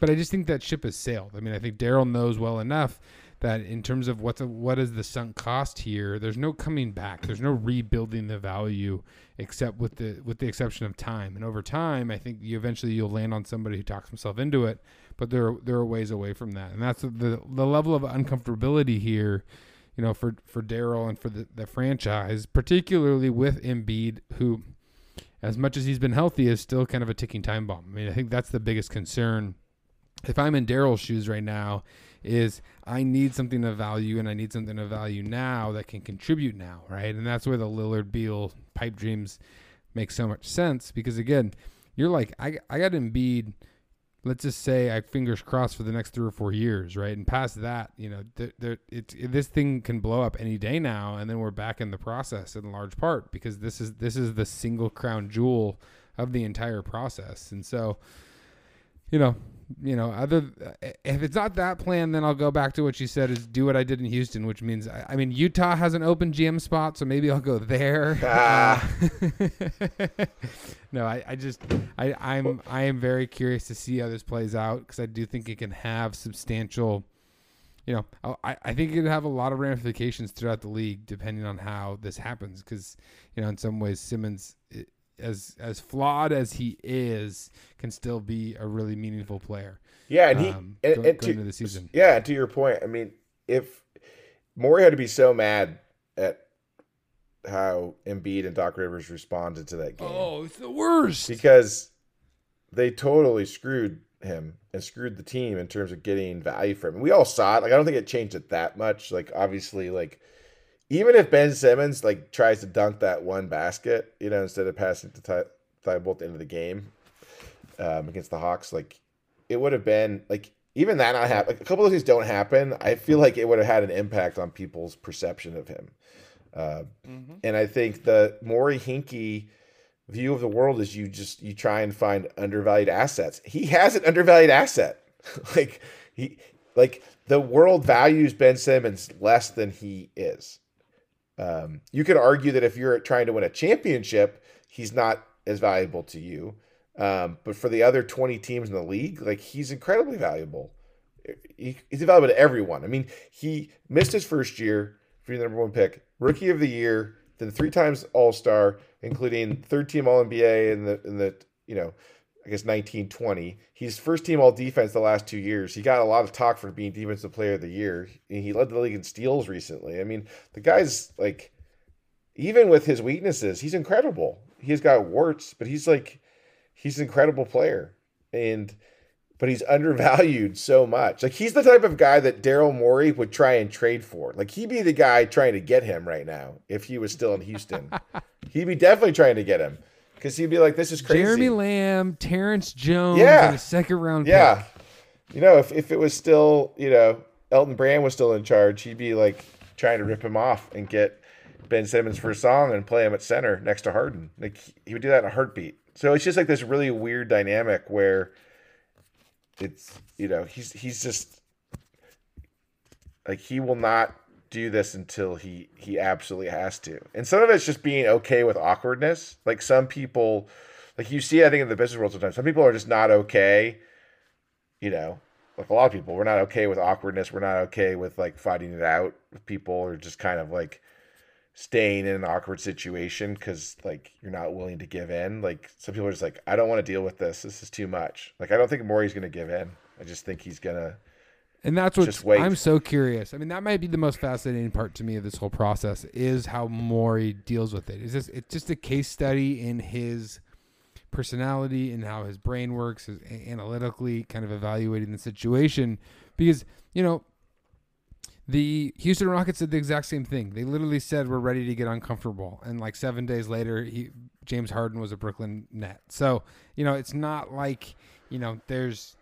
but I just think that ship has sailed. I mean, I think Daryl knows well enough that in terms of what's a, what is the sunk cost here, there's no coming back. There's no rebuilding the value except with the with the exception of time. And over time, I think you eventually you'll land on somebody who talks himself into it. But there there are ways away from that, and that's the the level of uncomfortability here. You know, for for Daryl and for the, the franchise, particularly with Embiid, who, as much as he's been healthy, is still kind of a ticking time bomb. I mean, I think that's the biggest concern if I'm in Daryl's shoes right now, is I need something of value and I need something of value now that can contribute now, right? And that's where the Lillard Beal pipe dreams make so much sense because again, you're like I I got Embiid. Let's just say I fingers crossed for the next three or four years, right? And past that, you know, th- th- it, this thing can blow up any day now, and then we're back in the process in large part because this is this is the single crown jewel of the entire process, and so, you know, you know, other if it's not that plan, then I'll go back to what you said is do what I did in Houston, which means I, I mean Utah has an open GM spot, so maybe I'll go there. Ah. Uh, no, I, I just I I'm I am very curious to see how this plays out because I do think it can have substantial. You know, I, I think it could have a lot of ramifications throughout the league depending on how this happens. Because you know, in some ways, Simmons as as flawed as he is, can still be a really meaningful player. Yeah, and he um, and, go, and to, the season. Yeah, to your point, I mean, if Morey had to be so mad at how Embiid and Doc Rivers responded to that game. Oh, it's the worst because they totally screwed him and screwed the team in terms of getting value from him. We all saw it. Like I don't think it changed it that much. Like obviously, like even if Ben Simmons like tries to dunk that one basket, you know, instead of passing to Ty- Thybulle at the end of the game um, against the Hawks, like it would have been like even that not happen. Like, a couple of things don't happen. I feel like it would have had an impact on people's perception of him. Uh, mm-hmm. And I think the Morey Hinkie view of the world is you just you try and find undervalued assets. He has an undervalued asset. like he like the world values Ben Simmons less than he is. Um, you could argue that if you're trying to win a championship, he's not as valuable to you. Um, but for the other 20 teams in the league, like he's incredibly valuable. He, he's valuable to everyone. I mean, he missed his first year for the number one pick, rookie of the year, then three times All Star, including third team All NBA and the in the you know I guess 1920. He's first team all defense the last two years. He got a lot of talk for being defensive player of the year. He led the league in steals recently. I mean, the guy's like, even with his weaknesses, he's incredible. He's got warts, but he's like, he's an incredible player. And but he's undervalued so much. Like he's the type of guy that Daryl Morey would try and trade for. Like he'd be the guy trying to get him right now if he was still in Houston. he'd be definitely trying to get him because he'd be like, "This is crazy." Jeremy Lamb, Terrence Jones, Yeah. a second round Yeah. pick. You know, if, if it was still, you know, Elton Brand was still in charge, he'd be like trying to rip him off and get Ben Simmons for a song and play him at center next to Harden. Like he would do that in a heartbeat. So it's just like this really weird dynamic where it's, you know, he's he's just like he will not do this until he he absolutely has to. And some of it's just being okay with awkwardness. Like some people like you see I think in the business world sometimes some people are just not okay you know, like a lot of people, we're not okay with awkwardness. We're not okay with like fighting it out with people or just kind of like staying in an awkward situation because like you're not willing to give in. Like some people are just like, I don't want to deal with this. This is too much. Like I don't think Morey's gonna give in. I just think he's gonna. And that's what I'm so curious. I mean, that might be the most fascinating part to me of this whole process is how Morey deals with it. Is this it's just a case study in his personality and how his brain works, his analytically kind of evaluating the situation because, you know, the Houston Rockets did the exact same thing. They literally said we're ready to get uncomfortable, and like seven days later, he James Harden was a Brooklyn net. So you know, it's not like you know there's.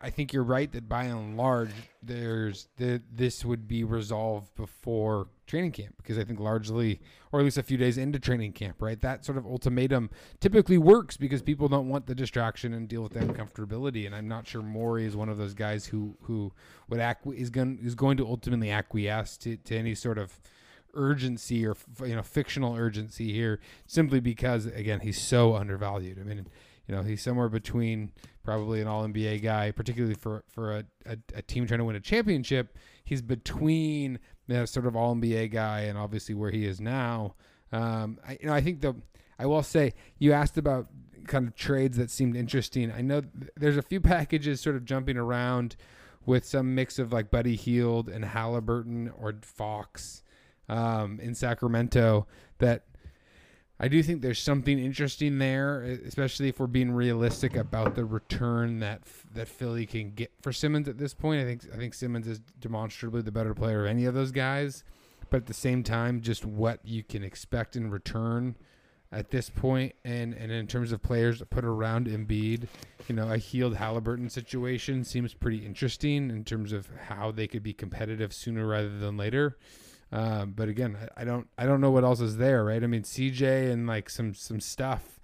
I think you're right that by and large, there's the this would be resolved before training camp because I think largely, or at least a few days into training camp, right? That sort of ultimatum typically works because people don't want the distraction and deal with the uncomfortability. And I'm not sure Morey is one of those guys who who would acqui- is going is going to ultimately acquiesce to, to any sort of urgency or you know fictional urgency here simply because again he's so undervalued. I mean, you know he's somewhere between probably an All NBA guy, particularly for for a, a, a team trying to win a championship. He's between that sort of All NBA guy and obviously where he is now. Um, I, you know, I think the I will say you asked about kind of trades that seemed interesting. I know th- there's a few packages sort of jumping around with some mix of like Buddy Hield and Halliburton or Fox um, in Sacramento that I do think there's something interesting there, especially if we're being realistic about the return that that Philly can get for Simmons at this point. I think I think Simmons is demonstrably the better player of any of those guys, but at the same time, just what you can expect in return at this point, and and in terms of players to put around Embiid, you know, a Hield Halliburton situation seems pretty interesting in terms of how they could be competitive sooner rather than later. Um, but again, I, don't I don't know what else is there, right? I mean, CJ and like some some stuff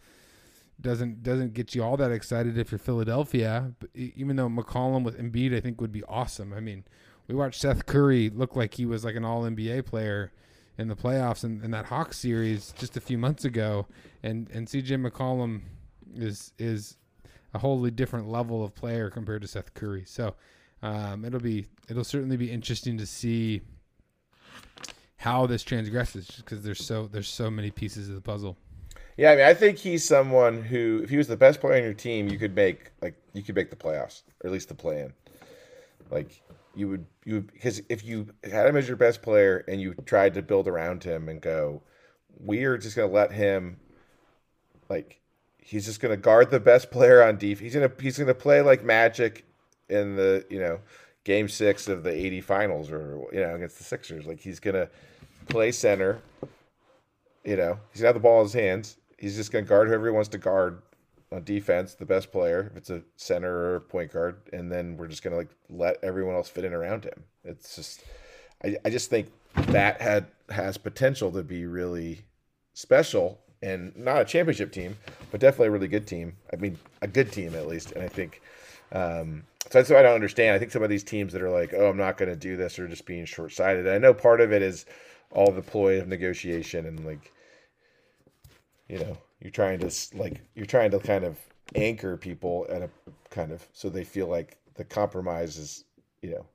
doesn't doesn't get you all that excited if you're Philadelphia. But even though McCollum with Embiid, I think would be awesome. I mean, we watched Seth Curry look like he was like an All NBA player in the playoffs in, in that Hawks series just a few months ago, and and CJ McCollum is is a wholly different level of player compared to Seth Curry. So um, it'll be it'll certainly be interesting to see how this transgresses because there's so there's so many pieces of the puzzle. Yeah, I mean, I think he's someone who, if he was the best player on your team, you could make like you could make the playoffs or at least the play-in. Like you would, you because if you had him as your best player and you tried to build around him and go, we are just gonna let him, like, he's just gonna guard the best player on defense. He's gonna he's gonna play like Magic in the you know game six of the eighty finals or you know against the Sixers. Like he's gonna play center. You know, he's gonna have the ball in his hands. He's just gonna guard whoever he wants to guard on defense, the best player, if it's a center or a point guard, and then we're just gonna like let everyone else fit in around him. It's just I, I just think that had has potential to be really special and not a championship team, but definitely a really good team. I mean, a good team at least. And I think um, so that's what I don't understand. I think some of these teams that are like, "Oh, I'm not going to do this," are just being short sighted. I know part of it is all the ploy of negotiation and like, you know, you're trying to like you're trying to kind of anchor people at a kind of so they feel like the compromise is, you know,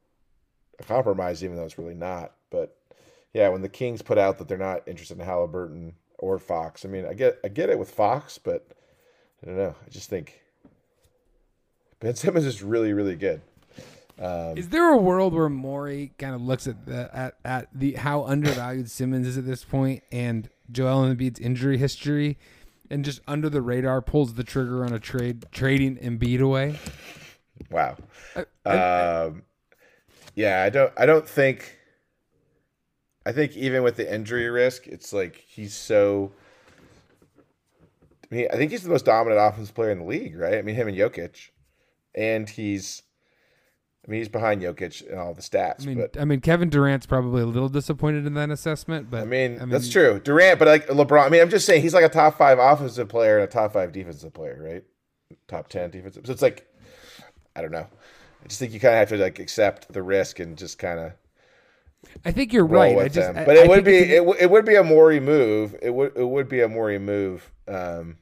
a compromise even though it's really not. But yeah, when the Kings put out that they're not interested in Halliburton or Fox, I mean, I get I get it with Fox, but I don't know. I just think Ben Simmons is really really good. Um, Is there a world where Morey kind of looks at the at, at the how undervalued Simmons is at this point and Joel Embiid's injury history and just under the radar pulls the trigger on a trade trading Embiid away? Wow. I- I- Um, yeah, I don't. I don't think. I think even with the injury risk, it's like he's so. I mean, I think he's the most dominant offensive player in the league, right? I mean, him and Jokic, and he's. I mean, he's behind Jokic in all the stats, I mean, but I mean, Kevin Durant's probably a little disappointed in that assessment, but I mean, that's true. Durant, but like LeBron, I mean, I'm just saying he's like a top five offensive player and a top five defensive player, right? Top ten defensive. So it's like, I don't know. I just think you kind of have to like accept the risk and just kind of I think you're right. I just, them. I- But it I would be it, w- it would be a Morey move. It would it would be a Morey move. Um,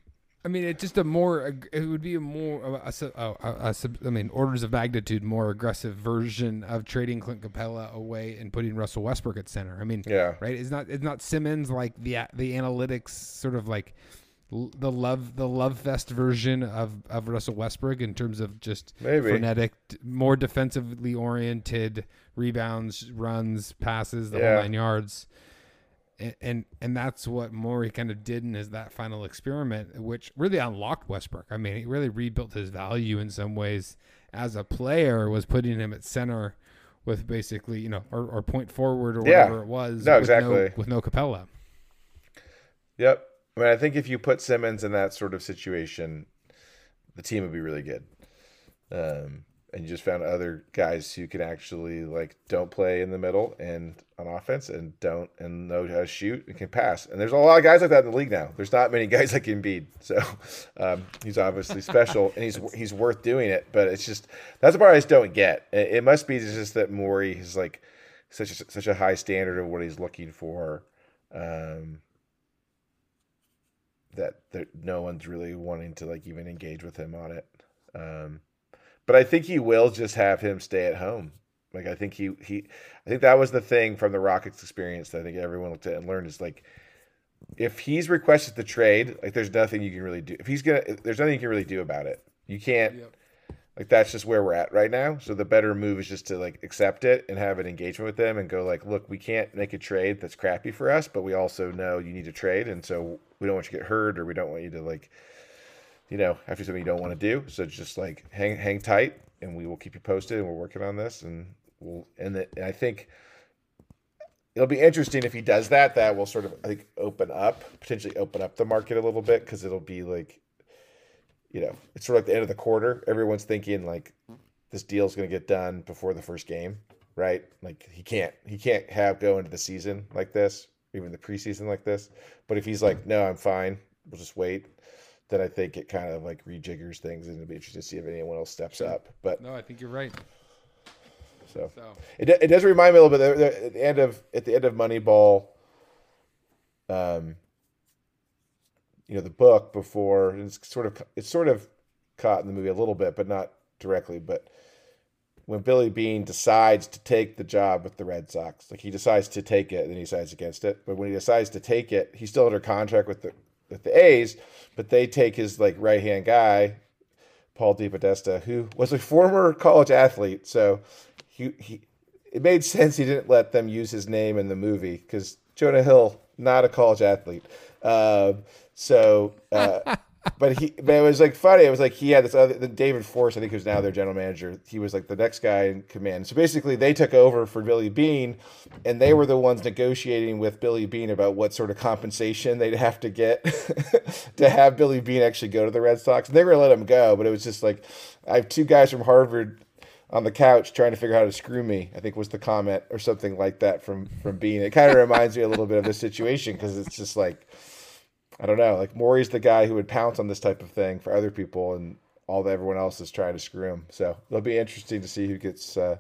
I mean, it's just a more. It would be a more. A, a, a, I mean, orders of magnitude more aggressive version of trading Clint Capela away and putting Russell Westbrook at center. I mean, yeah, right? It's not. It's not Simmons like the the analytics sort of like the love the love fest version of of Russell Westbrook in terms of just maybe. frenetic, more defensively oriented rebounds, runs, passes, the Yeah. whole nine yards. And, and and that's what Morey kind of did in his that final experiment, which really unlocked Westbrook. I mean, he really rebuilt his value in some ways as a player. Was putting him at center with basically, you know, or, or point forward or Yeah. whatever it was. No, with exactly. with no Capela. Yep. I mean, I think if you put Simmons in that sort of situation, the team would be really good. Um, and you just found other guys who can actually like don't play in the middle and on offense and don't and know how to shoot and can pass. And there's a lot of guys like that in the league now. There's not many guys like Embiid, so um, he's obviously special and he's he's worth doing it. But it's just that's the part I just don't get. It, it must be just that Morey is like such a, such a high standard of what he's looking for. Um, that there, no one's really wanting to like even engage with him on it. Um, but I think he will just have him stay at home. Like I think he he I think that was the thing from the Rockets experience that I think everyone looked at and learned is like if he's requested the trade, like there's nothing you can really do. If he's gonna, there's nothing you can really do about it. You can't. Yep. Like that's just where we're at right now. So the better move is just to like accept it and have an engagement with them and go like, look, we can't make a trade that's crappy for us, but we also know you need to trade, and so we don't want you to get hurt or we don't want you to like, you know, after something you don't want to do. So just like hang hang tight, and we will keep you posted, and we're working on this, and we'll and, the, and I think it'll be interesting if he does that. That will sort of I think open up potentially open up the market a little bit because it'll be like, you know, it's sort of like the end of the quarter. Everyone's thinking like this deal's going to get done before the first game, right? Like he can't he can't have go into the season like this, even the preseason like this. But if he's like, no, I'm fine, we'll just wait. Then I think it kind of like rejiggers things, and it'll be interesting to see if anyone else steps up. But No, I think you're right. so So it, it does remind me a little bit at the end of at the end of Moneyball. Um, you know the book before and it's sort of it's sort of caught in the movie a little bit, but not directly. But when Billy Beane decides to take the job with the Red Sox, like he decides to take it, then he decides against it. But when he decides to take it, he's still under contract with the with the A's, but they take his like right hand guy, Paul DePodesta, who was a former college athlete. So he he it made sense he didn't let them use his name in the movie because Jonah Hill not a college athlete. Um, so, uh, but he but it was like funny. It was like he had this other the David Forst, I think who's now their general manager. He was like the next guy in command. So basically, they took over for Billy Beane, and they were the ones negotiating with Billy Beane about what sort of compensation they'd have to get to have Billy Beane actually go to the Red Sox. And they were gonna let him go, but it was just like I have two guys from Harvard on the couch trying to figure out how to screw me. I think was the comment or something like that from from Beane. It kind of reminds me a little bit of this situation because it's just like I don't know, like Morey's the guy who would pounce on this type of thing for other people, and all that everyone else is trying to screw him. So it'll be interesting to see who gets uh,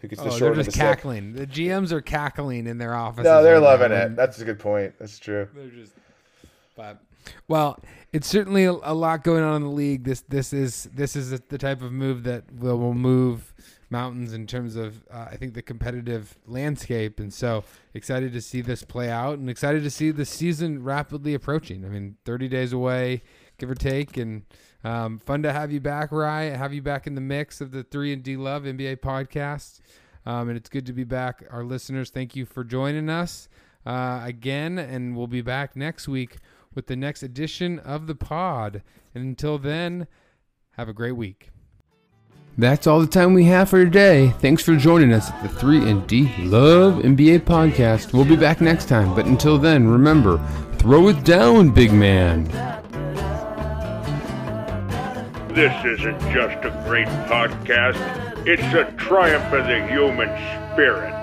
who gets the oh, they're short of just the stick. cackling. The GMs are cackling in their offices. No, they're right now, loving it. That's a good point. That's true. They're just. But well, it's certainly a, a lot going on in the league. This this is this is the type of move that will, will move mountains in terms of uh, I think the competitive landscape. And so excited to see this play out, and excited to see the season rapidly approaching. I mean, 30 days away, give or take, and. Um, fun to have you back, Rye. Have you back in the mix of the Three and D Love NBA podcast. Um, and it's good to be back. Our listeners, thank you for joining us uh, again, and we'll be back next week with the next edition of the pod. And until then, have a great week. That's all the time we have for today. Thanks for joining us at the 3 and D Love NBA podcast. We'll be back next time, but until then, remember, throw it down, big man. This isn't just a great podcast, it's a triumph of the human spirit.